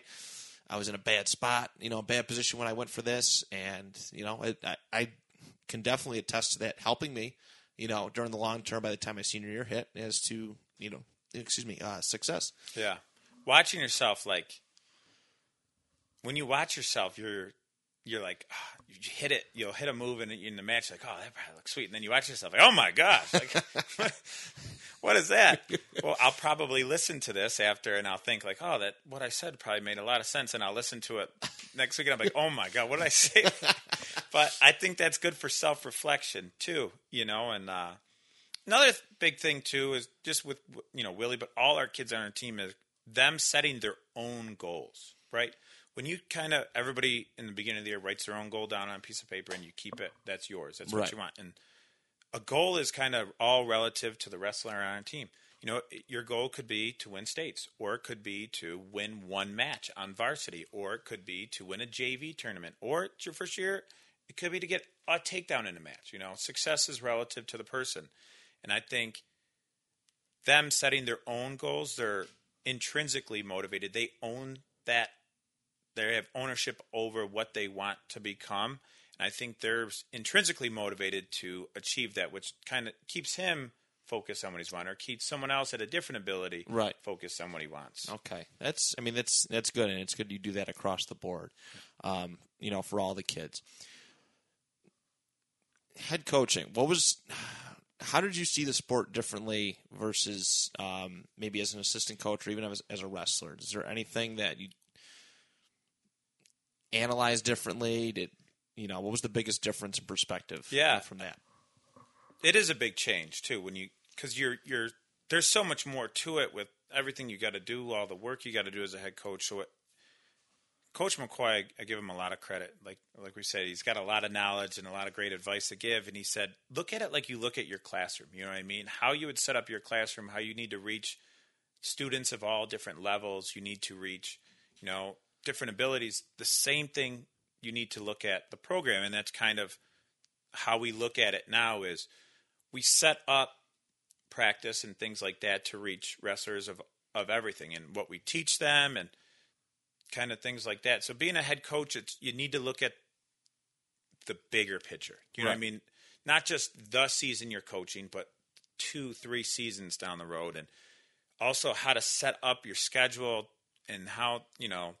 I was in a bad spot, you know, a bad position when I went for this, and you know, I, I, I can definitely attest to that helping me, you know, during the long term. By the time my senior year hit, as to you know, excuse me, uh, success. yeah, watching yourself like when you watch yourself, you're you're like ah, you hit it, you'll hit a move in, in the match, like oh that probably looks sweet, and then you watch yourself like oh my gosh, like what is that? well, I'll probably listen to this after, and I'll think like oh that what I said probably made a lot of sense, and I'll listen to it next week, and I'm like oh my god, what did I say? but I think that's good for self reflection too, you know, and. uh Another th- big thing too is just with you know Willie, but all our kids on our team is them setting their own goals. Right when you kind of everybody in the beginning of the year writes their own goal down on a piece of paper and you keep it. That's yours. That's what Right. you want. And a goal is kind of all relative to the wrestler on our team. You know, your goal could be to win states, or it could be to win one match on varsity, or it could be to win a JV tournament, or it's your first year. It could be to get a takedown in a match. You know, success is relative to the person. And I think them setting their own goals, they're intrinsically motivated. They own that, they have ownership over what they want to become. And I think they're intrinsically motivated to achieve that, which kind of keeps him focused on what he's wanting, or keeps someone else at a different ability Right. focused on what he wants. Okay, that's I mean that's that's good, and it's good you do that across the board. Um, you know, for all the kids. Head coaching. What was? How did you see the sport differently versus um, maybe as an assistant coach or even as, as a wrestler? Is there anything that you analyze differently? Did you know what was the biggest difference in perspective? Yeah. from that. it is a big change too when you because you're you're there's so much more to it with everything you got to do, all the work you got to do as a head coach. So, it, Coach McCoy, I, I give him a lot of credit. Like like we said, he's got a lot of knowledge and a lot of great advice to give. And he said, look at it like you look at your classroom. You know what I mean? How you would set up your classroom, how you need to reach students of all different levels. You need to reach, you know, different abilities. The same thing you need to look at the program, and that's kind of how we look at it now. Is we set up practice and things like that to reach wrestlers of of everything and what we teach them and kind of things like that. So being a head coach, it's you need to look at the bigger picture. You know what I mean? Not just the season you're coaching, but two, three seasons down the road, and also how to set up your schedule and how you know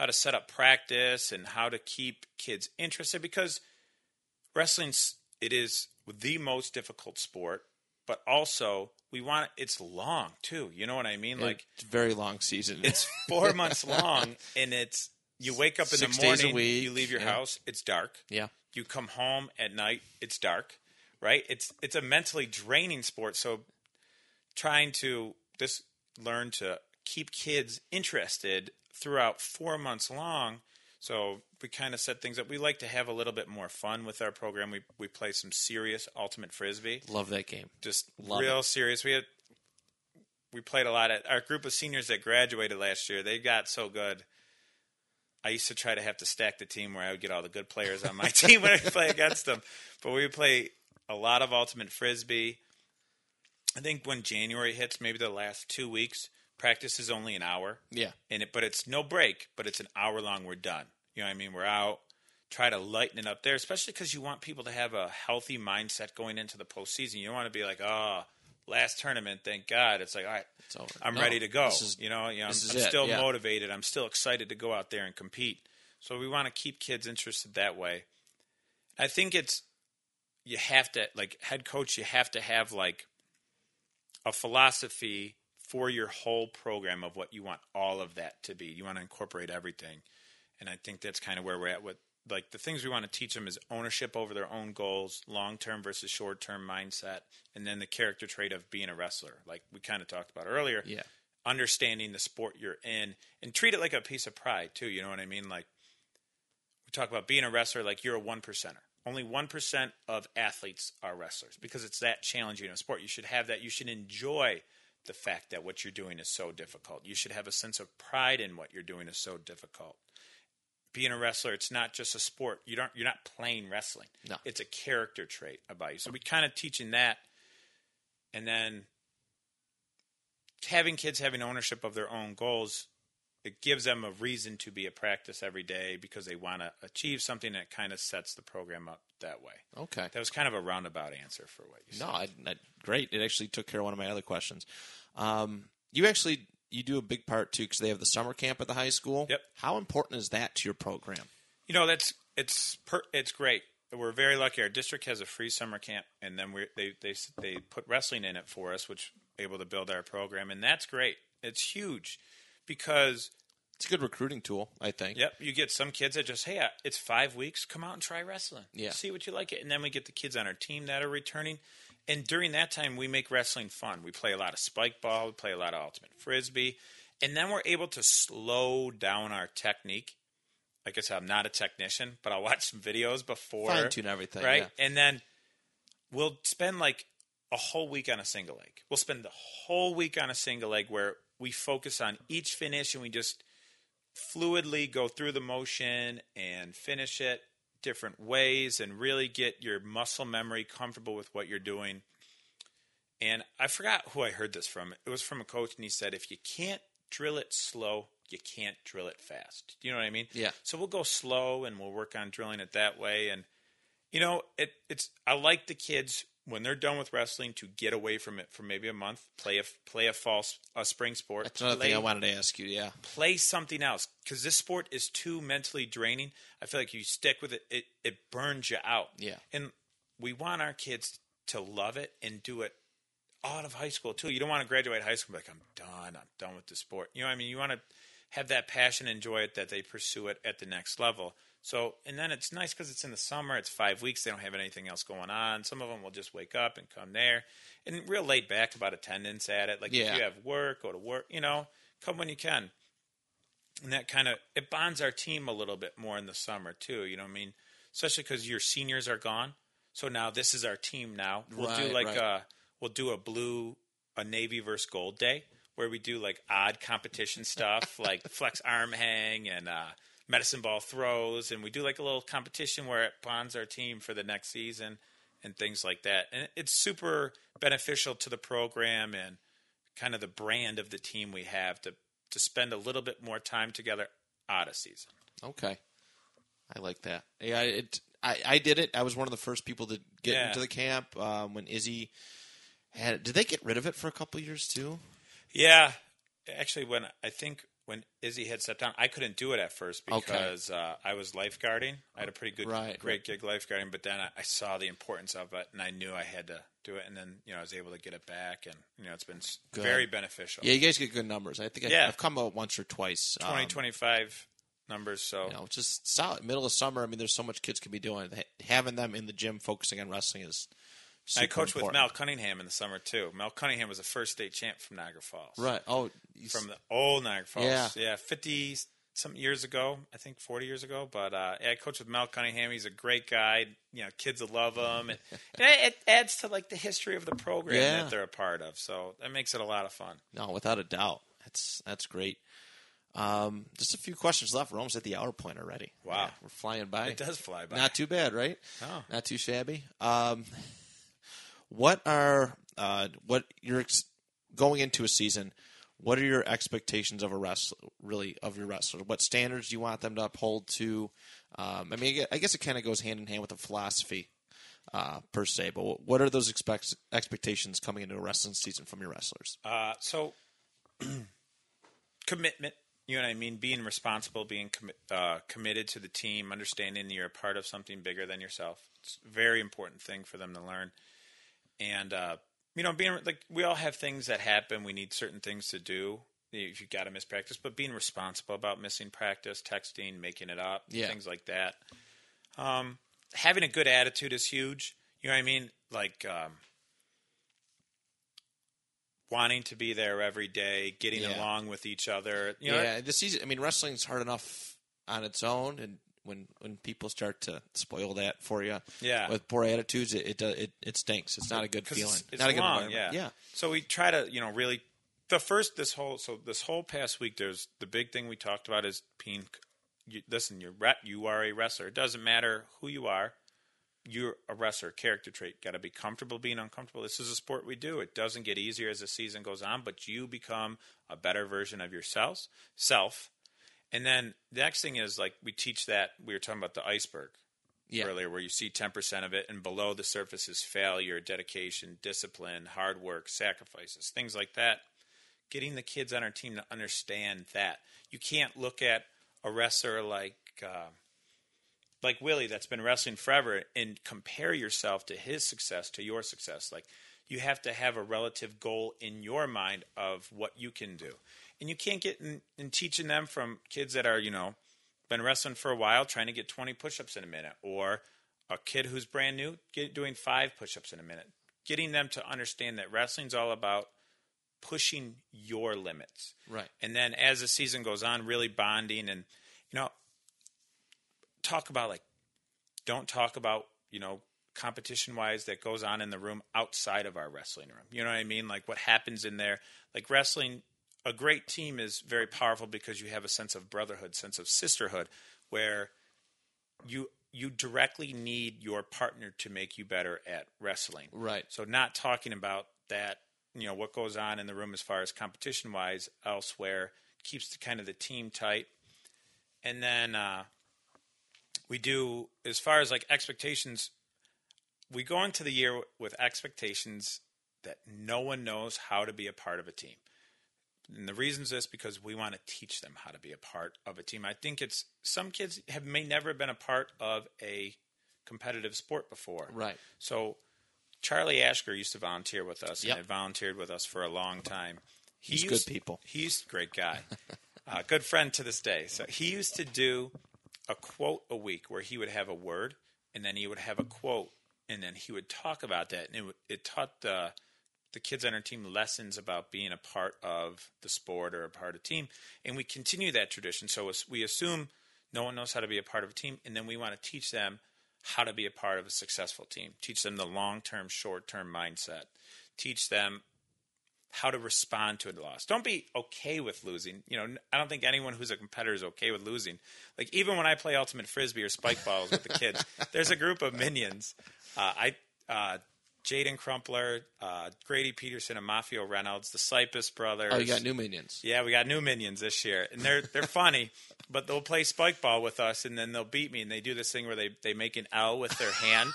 how to set up practice and how to keep kids interested because wrestling it is the most difficult sport but also we want it's long too. You know what i mean? Like it's a very long season. it's four months long and it's you wake up in Six the morning you leave your yeah. house it's dark. Yeah, you come home at night it's dark right? It's it's a mentally draining sport. So trying to just learn to keep kids interested throughout four months long so we kind of set things up we like to have a little bit more fun with our program we we play some serious ultimate frisbee love that game. just Love real serious we had we played a lot at our group of seniors that graduated last year they got so good I used to try to have to stack the team where I would get all the good players on my team when I play against them. But we play a lot of ultimate frisbee. I think when January hits, maybe the last two weeks, practice is only an hour, Yeah, and it but it's no break, but it's an hour long. We're done. You know what I mean? We're out. Try to lighten it up there, especially because you want people to have a healthy mindset going into the postseason. You don't want to be like, oh, last tournament, thank God. It's like, all right, it's over. I'm No, ready to go. Is, you know, you know, I'm, I'm still yeah. motivated. I'm still excited to go out there and compete. So we want to keep kids interested that way. I think it's you have to like head coach. You have to have like a philosophy for your whole program of what you want all of that to be. You want to incorporate everything, and I think that's kind of where we're at with like the things we want to teach them is ownership over their own goals, long term versus short term mindset, and then the character trait of being a wrestler, like we kind of talked about earlier. Yeah. Understanding the sport you're in and treat it like a piece of pride too. You know what I mean? Like we talk about being a wrestler, like you're a one percenter. Only one percent of athletes are wrestlers because it's that challenging in a sport. You should have that. You should enjoy the fact that what you're doing is so difficult. You should have a sense of pride in what you're doing is so difficult being a wrestler, it's not just a sport. You don't you're not playing wrestling. No. It's a character trait about you. So we kind of teaching that and then having kids having ownership of their own goals, it gives them a reason to be a practice every day because they want to achieve something that kind of sets the program up that way. Okay. That was kind of a roundabout answer for what you said. No, I, I, great. It actually took care of one of my other questions. Um, you actually you do a big part too because they have the summer camp at the high school. Yep. How important is that to your program? You know, that's it's per, it's great. We're very lucky. Our district has a free summer camp, and then we they they they put wrestling in it for us, which able to build our program, and that's great. It's huge because It's a good recruiting tool, I think. yep, you get some kids that just hey, it's five weeks, come out and try wrestling, Yeah. see what you like it, and then we get the kids on our team that are returning, and during that time we make wrestling fun. We play a lot of spike ball, we play a lot of ultimate frisbee, and then we're able to slow down our technique. Like I said, I'm not a technician, but I'll watch some videos before Fine tune everything. right? yeah. And then we'll spend like a whole week on a single leg. We'll spend the whole week on a single leg where we focus on each finish and we just fluidly go through the motion and finish it different ways and really get your muscle memory comfortable with what you're doing. And I forgot who I heard this from. It was from a coach, and he said, if you can't drill it slow, you can't drill it fast. Do you know what I mean? Yeah. So we'll go slow and we'll work on drilling it that way. And you know, it it's I like the kids when they're done with wrestling to get away from it for maybe a month, play a play a false a spring sport. That's another play, thing I wanted to ask you. Yeah. play something else because this sport is too mentally draining. I feel like you stick with it, it it burns you out. Yeah. And we want our kids to love it and do it out of high school too. You don't want to graduate high school and be like, I'm done. I'm done with the sport. You know what I mean? You want to have that passion, enjoy it, that they pursue it at the next level. So, and then it's nice because it's in the summer. It's five weeks. They don't have anything else going on. Some of them will just wake up and come there, and real laid back about attendance at it. Like Yeah. if you have work, go to work. You know, come when you can. And that kind of it bonds our team a little bit more in the summer too. You know what I mean? Especially because your seniors are gone. So now this is our team. Now we'll Right, do like right. a we'll do a blue a navy versus gold day where we do like odd competition stuff like flex arm hang and uh, medicine ball throws and we do like a little competition where it bonds our team for the next season and things like that and it's super beneficial to the program and kind of the brand of the team we have to to spend a little bit more time together out of season Okay, I like that. Yeah, it. I, I did it. I was one of the first people to get Yeah. into the camp um, when Izzy had. Did they get rid of it for a couple years too? Yeah, actually, when I think when Izzy had stepped down, I couldn't do it at first Okay. because uh, I was lifeguarding. I had a pretty good, Right, great gig lifeguarding, but then I, I saw the importance of it, and I knew I had to do it. And then you know I was able to get it back, and you know it's been Good. very beneficial. Yeah, you guys get good numbers. I think I, Yeah. I've come out once or twice. um, 25 numbers. So you know, just solid. Middle of summer. I mean, there's so much kids can be doing. Having them in the gym focusing on wrestling is. I coached with important. Mel Cunningham in the summer too. Mel Cunningham was a first state champ from Niagara Falls. Right. Oh, from the old Niagara Falls. Yeah. yeah, fifty some years ago, I think forty years ago. But uh, yeah, I coached with Mel Cunningham. He's a great guy. You know, kids will love him, and, and it adds to like the history of the program Yeah. that they're a part of. So that makes it a lot of fun. no, without a doubt. That's that's great. Um, just a few questions left. We're almost at the hour point already. Wow. Yeah, we're flying by. It does fly by. Not too bad, right? No. Not too shabby. Um, what are uh, what you're ex- going into a season? What are your expectations of a wrestler? Really, of your wrestler? What standards do you want them to uphold to? Um, I mean, I guess it kind of goes hand in hand with the philosophy uh, per se. But what are those expect- expectations coming into a wrestling season from your wrestlers? Uh, so commitment. You know what I mean? Being responsible, being commi- uh, committed to the team, understanding you're a part of something bigger than yourself. It's a very important thing for them to learn. And uh, you know, being like we all have things that happen. We need certain things to do. If you got to miss practice, but being responsible about missing practice, texting, making it up, Yeah. things like that. Um, having a good attitude is huge. You know what I mean? Like um, wanting to be there every day, getting Yeah. along with each other. You know, yeah, the season. I mean, wrestling's hard enough on its own, and when when people start to spoil that for you, Yeah. with poor attitudes, it it it, it stinks. It's not a good feeling. It's, it's not a good environment. yeah. yeah. So we try to, you know, really the first this whole so this whole past week. There's the big thing we talked about is being. You, listen, you're you are a wrestler. It doesn't matter who you are. You're a wrestler. Character trait. Got to be comfortable being uncomfortable. This is a sport we do. It doesn't get easier as the season goes on, but you become a better version of yourself. Self. And then the next thing is like we teach that we were talking about the iceberg Yeah. earlier, where you see 10% of it, and below the surface is failure, dedication, discipline, hard work, sacrifices, things like that. Getting the kids on our team to understand that. You can't look at a wrestler like. Uh, like Willie, that's been wrestling forever, and compare yourself to his success to your success. Like you have to have a relative goal in your mind of what you can do, and you can't get in, in teaching them from kids that are you know been wrestling for a while, trying to get twenty push-ups in a minute, or a kid who's brand new get, doing five push-ups in a minute. Getting them to understand that wrestling's all about pushing your limits. Right. And then as the season goes on, really bonding and you know talk about like don't talk about, you know, competition wise that goes on in the room outside of our wrestling room. You know what I mean? Like what happens in there. Like wrestling a great team is very powerful because you have a sense of brotherhood, sense of sisterhood where you you directly need your partner to make you better at wrestling. Right. So not talking about that, you know, what goes on in the room as far as competition wise elsewhere keeps the kind of the team tight. And then uh, we do as far as like expectations, we go into the year with expectations that no one knows how to be a part of a team. And the reason is this because we want to teach them how to be a part of a team. I think it's some kids have may never have been a part of a competitive sport before. Right. So Charlie Ashker used to volunteer with us Yep. and had volunteered with us for a long time. He He's used- good people. He's a great guy. uh, good friend to this day. So he used to do a quote a week where he would have a word and then he would have a quote and then he would talk about that. And it, it taught the the kids on our team lessons about being a part of the sport or a part of a team. And we continue that tradition. So we assume no one knows how to be a part of a team and then we want to teach them how to be a part of a successful team. Teach them the long-term short-term mindset. Teach them how to respond to a loss. Don't be okay with losing. You know, I don't think anyone who's a competitor is okay with losing. Like even when I play ultimate frisbee or spike balls with the kids, there's a group of minions. Uh, I uh, Jaden Crumpler, uh, Grady Peterson, and Mafio Reynolds, the Cypress brothers. Oh, you got new minions. Yeah, we got new minions this year, and they're they're funny, but they'll play spike ball with us, and then they'll beat me, and they do this thing where they they make an L with their hand,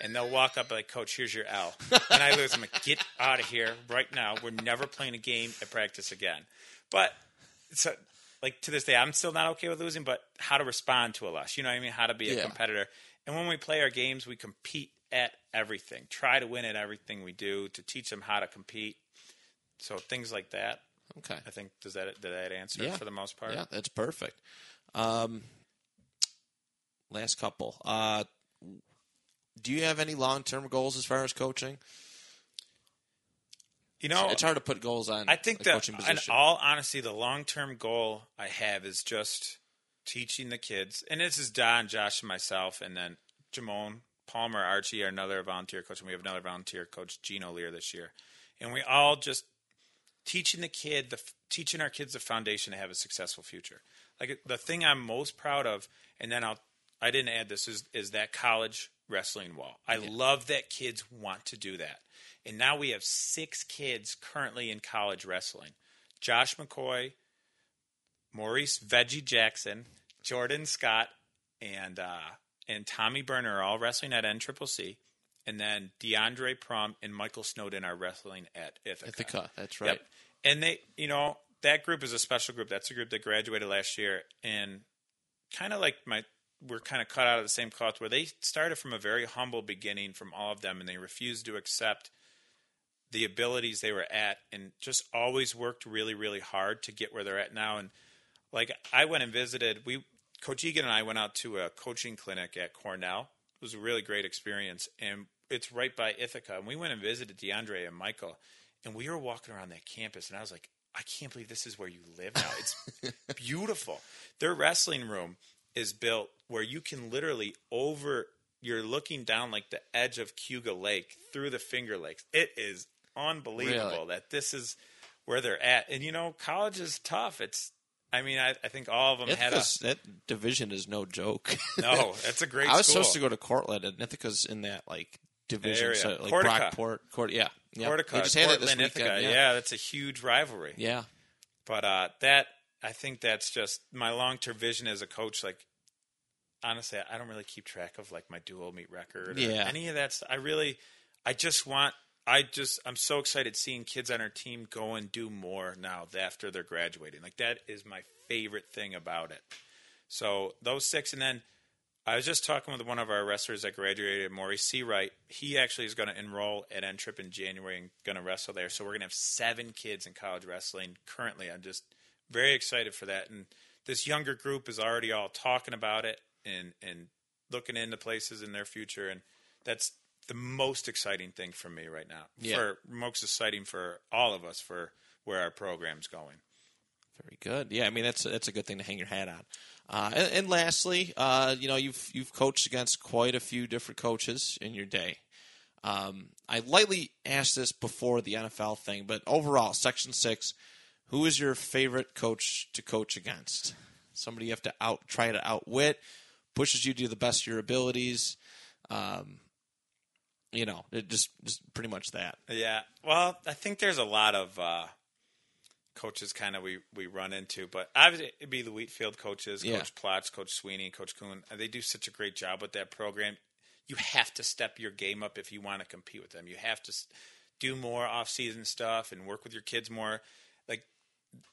and they'll walk up like, "Coach, here's your L," and I lose. I'm like, "Get out of here right now! We're never playing a game at practice again." But so, like to this day, I'm still not okay with losing, but how to respond to a loss, you know what I mean? How to be a Yeah. competitor, and when we play our games, we compete at everything. Try to win at everything we do to teach them how to compete. So things like that. Okay. I think does that did that answer Yeah. for the most part? Yeah, that's perfect. Um, last couple. Uh, do you have any long term goals as far as coaching? You know, it's hard to put goals on. I think that in all honesty, the long term goal I have is just teaching the kids, and this is Don, Josh, and myself, and then Jamone Palmer, Archie, are another volunteer coach, and we have another volunteer coach, Gino Lear, this year, and we all just teaching the kid, the teaching our kids the foundation to have a successful future. Like the thing I'm most proud of, and then I'll I didn't add this is is that college wrestling wall. I love that kids want to do that. And now we have six kids currently in college wrestling. Josh McCoy, Maurice Veggie Jackson, Jordan Scott, and uh, and Tommy Burner are all wrestling at NCCC. And then DeAndre Prom and Michael Snowden are wrestling at Ithaca. Ithaca, that's right. Yep. And they, you know, that group is a special group. That's a group that graduated last year, and kind of like my, we're kind of cut out of the same cloth where they started from a very humble beginning from all of them, and they refused to accept the abilities they were at, and just always worked really, really hard to get where they're at now. And like I went and visited, we Coach Egan and I went out to a coaching clinic at Cornell. It was a really great experience, and it's right by Ithaca. And we went and visited DeAndre and Michael, and we were walking around that campus, and I was like, I can't believe this is where you live now. It's beautiful. Their wrestling room is built where you can literally over. You're looking down like the edge of Cayuga Lake through the Finger Lakes. It is unbelievable Really? that this is where they're at. And you know, college is tough. It's I mean, I, I think all of them had a that division is no joke. no. That's a great. I was school. supposed to go to Cortland, and Ithaca's in that like division, Area. so, like Cortaca. Brockport, Court, yeah, yeah. Cortaca, They just had it this weekend. Ithaca. yeah. Yeah. that's a huge rivalry. yeah. But uh, that I think that's just my long term vision as a coach. Like honestly, I don't really keep track of like my dual meet record or Yeah. any of that. Stuff. I really, I just want. I just I'm so excited seeing kids on our team go and do more now after they're graduating. Like that is my favorite thing about it. So those six, and then I was just talking with one of our wrestlers that graduated, Maurice Seawright. He actually is going to enroll at N Trip in January and going to wrestle there. So we're going to have seven kids in college wrestling currently. I'm just very excited for that. And this younger group is already all talking about it and and looking into places in their future. And that's the most exciting thing for me right now. Yeah. For most exciting for all of us for where our program's going. Very good. Yeah, I mean that's that's a good thing to hang your hat on. Uh, and, and lastly, uh, you know you've you've coached against quite a few different coaches in your day. Um, I lightly asked this before the NFL thing, but overall, Section Six, who is your favorite coach to coach against? Somebody you have to out try to outwit, pushes you to do the best of your abilities. Um, you know, it just just pretty much that. Yeah. Well, I think there's a lot of uh, coaches kind of we, we run into, but obviously it'd be the Wheatfield coaches, Yeah. Coach Plotz, Coach Sweeney, Coach Kuhn. Uh, They do such a great job with that program. You have to step your game up if you want to compete with them. You have to do more off-season stuff and work with your kids more. Like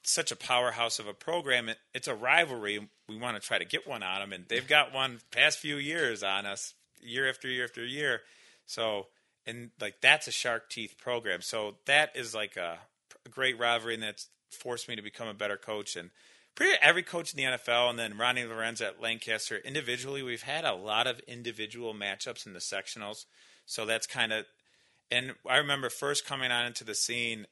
such a powerhouse of a program. It, it's a rivalry. We want to try to get one on them, and they've got one past few years on us, year after year after year. So, and like that's a shark teeth program. So that is like a, a great rivalry, and that's forced me to become a better coach. And pretty every coach in the NFL, and then Ronnie Lorenz at Lancaster. Individually, we've had a lot of individual matchups in the sectionals, so that's kind of. And I remember first coming on into the scene,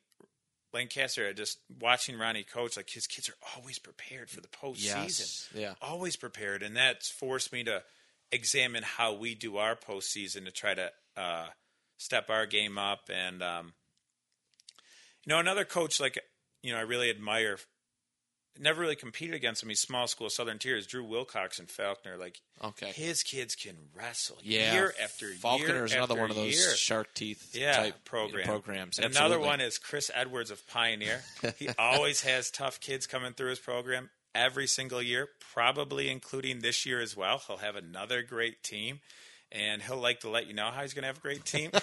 Lancaster, just watching Ronnie coach, like his kids are always prepared for the postseason. Yes. Yeah. Always prepared. And that's forced me to examine how we do our postseason to try to uh, step our game up. And, um, you know, another coach, like, you know, I really admire, never really competed against him. He's small school Southern Tiers, Drew Wilcox and Falconer. Like, Okay. his kids can wrestle Yeah. year after Falconer year. Falconer is another one of those year shark teeth yeah, type program. programs. And another one is Chris Edwards of Pioneer. he always has tough kids coming through his program every single year, probably including this year as well. He'll have another great team, and he'll like to let you know how he's going to have a great team.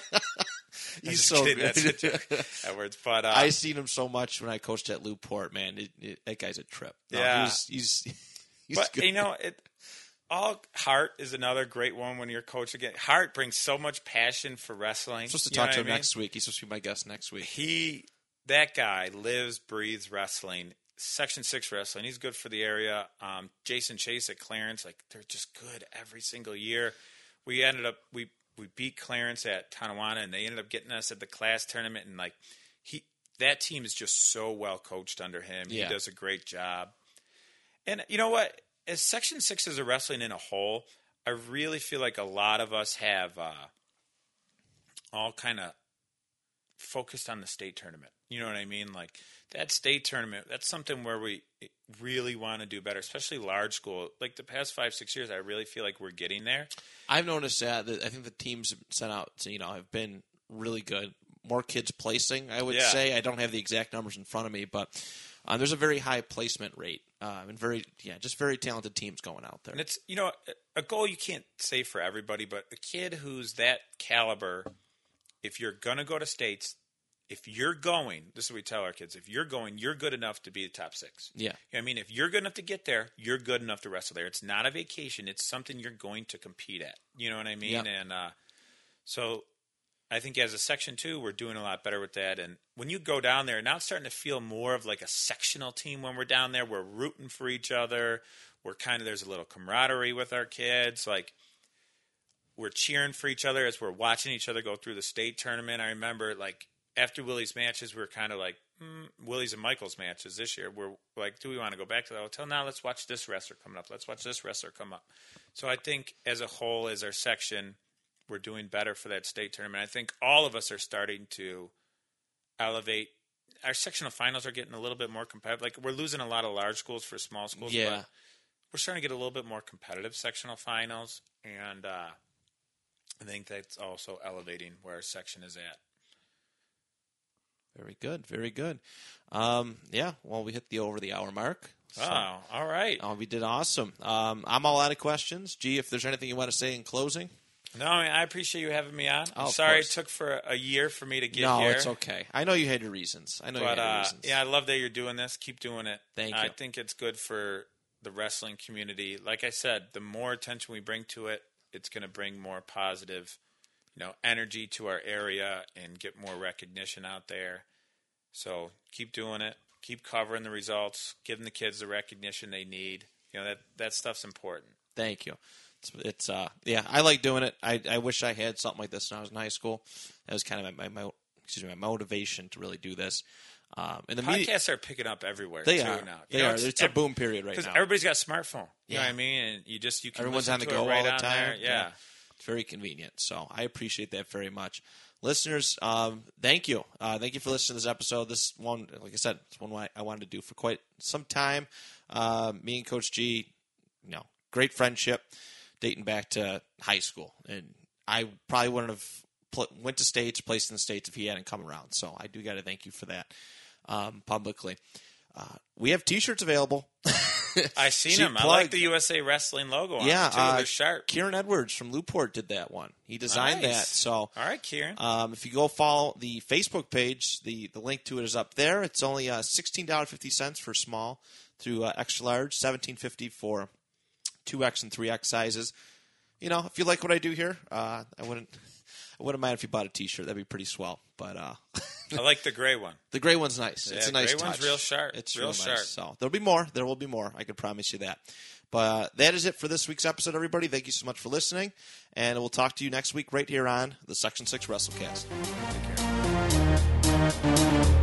He's so kidding, good. that's a but uh, I seen him so much when I coached at Newport. Man, it, it, that guy's a trip. No, Yeah. he's he's, he's but good. you know it. All heart is another great one when you're coaching. Again, heart brings so much passion for wrestling. I'm supposed to You talk to him I mean? next week. He's supposed to be my guest next week. he that guy lives breathes wrestling section 6 wrestling he's good for the area um, jason chase at clarence like they're just good every single year we ended up we we beat clarence at tonawanda and they ended up getting us at the class tournament and like he that team is just so well coached under him Yeah. he does a great job and you know what as section 6 is a wrestling in a whole i really feel like a lot of us have uh, all kind of focused on the state tournament. You know what I mean? Like that state tournament, that's something where we really want to do better, especially large school. Like the past five, six years, I really feel like we're getting there. I've noticed that, that I think the teams sent out, you know, have been really good. More kids placing, I would Yeah. say. I don't have the exact numbers in front of me, but uh, there's a very high placement rate uh, and very, yeah, just very talented teams going out there. And it's, you know, a goal you can't say for everybody, but a kid who's that caliber, if you're going to go to states, if you're going, this is what we tell our kids, if you're going, you're good enough to be the top six. Yeah. I mean, if you're good enough to get there, you're good enough to wrestle there. It's not a vacation. It's something you're going to compete at. You know what I mean? Yeah. And uh, so I think as a section two, we're doing a lot better with that. And when you go down there, now it's starting to feel more of like a sectional team when we're down there. We're rooting for each other. We're kind of, there's a little camaraderie with our kids. Like, we're cheering for each other as we're watching each other go through the state tournament. I remember, like, after Willie's matches, we were kind of like, mm, Willie's and Michael's matches this year. We're like, do we want to go back to the hotel? Now let's watch this wrestler coming up. Let's watch this wrestler come up. So I think as a whole, as our section, we're doing better for that state tournament. I think all of us are starting to elevate. Our sectional finals are getting a little bit more competitive. Like we're losing a lot of large schools for small schools. Yeah. But we're starting to get a little bit more competitive sectional finals, and uh, I think that's also elevating where our section is at. Very good. Very good. Um, yeah, well, we hit the over the hour mark. So, Oh, all right. uh, we did awesome. Um, I'm all out of questions. Gee, if there's anything you want to say in closing? No, I, mean, I appreciate you having me on. Oh, I'm of sorry it took for a year for me to get no, here. No, it's okay. I know you had your reasons. I know you had your uh, reasons. yeah, I love that you're doing this. Keep doing it. Thank I you. I think it's good for the wrestling community. Like I said, the more attention we bring to it, it's going to bring more positive, you know, energy to our area and get more recognition out there. So keep doing it. Keep covering the results. Giving the kids the recognition they need. You know that that stuff's important. Thank you. It's, it's uh yeah, I like doing it. I I wish I had something like this when I was in high school. That was kind of my, my, my excuse me my motivation to really do this. Um, and the media, Podcasts are picking up everywhere. they too are now. they You know, are. It's, a boom period right because now. everybody's got a smartphone. You know what I mean? And you just you can Everyone's on the to go right all the time. There. Yeah. Very convenient. So I appreciate that very much. Listeners, um, thank you. Uh, thank you for listening to this episode. This one, like I said, it's one I I wanted to do for quite some time. Uh, me and Coach G, you know, great friendship dating back to high school. And I probably wouldn't have pl- went to states, placed in the states if he hadn't come around. So I do got to thank you for that um, publicly. Uh, we have T-shirts available. I seen him. I like the USA Wrestling logo on Yeah, it too. uh, They're sharp. Kieran Edwards from Newport did that one. He designed Nice. that. So All right, Kieran. um, if you go follow the Facebook page, the, the link to it is up there. It's only uh, sixteen dollars fifty cents for small through uh, extra large, seventeen fifty for two X and three X sizes. You know, if you like what I do here, uh, I wouldn't I wouldn't mind if you bought a T-shirt. That'd be pretty swell. But uh, I like the gray one. the gray one's nice. it's a nice gray one's real sharp. It's Real real, sharp. nice. So there'll be more. There will be more. I can promise you that. But uh, that is it for this week's episode, everybody. Thank you so much for listening, and we'll talk to you next week right here on the Section Six WrestleCast. Take care.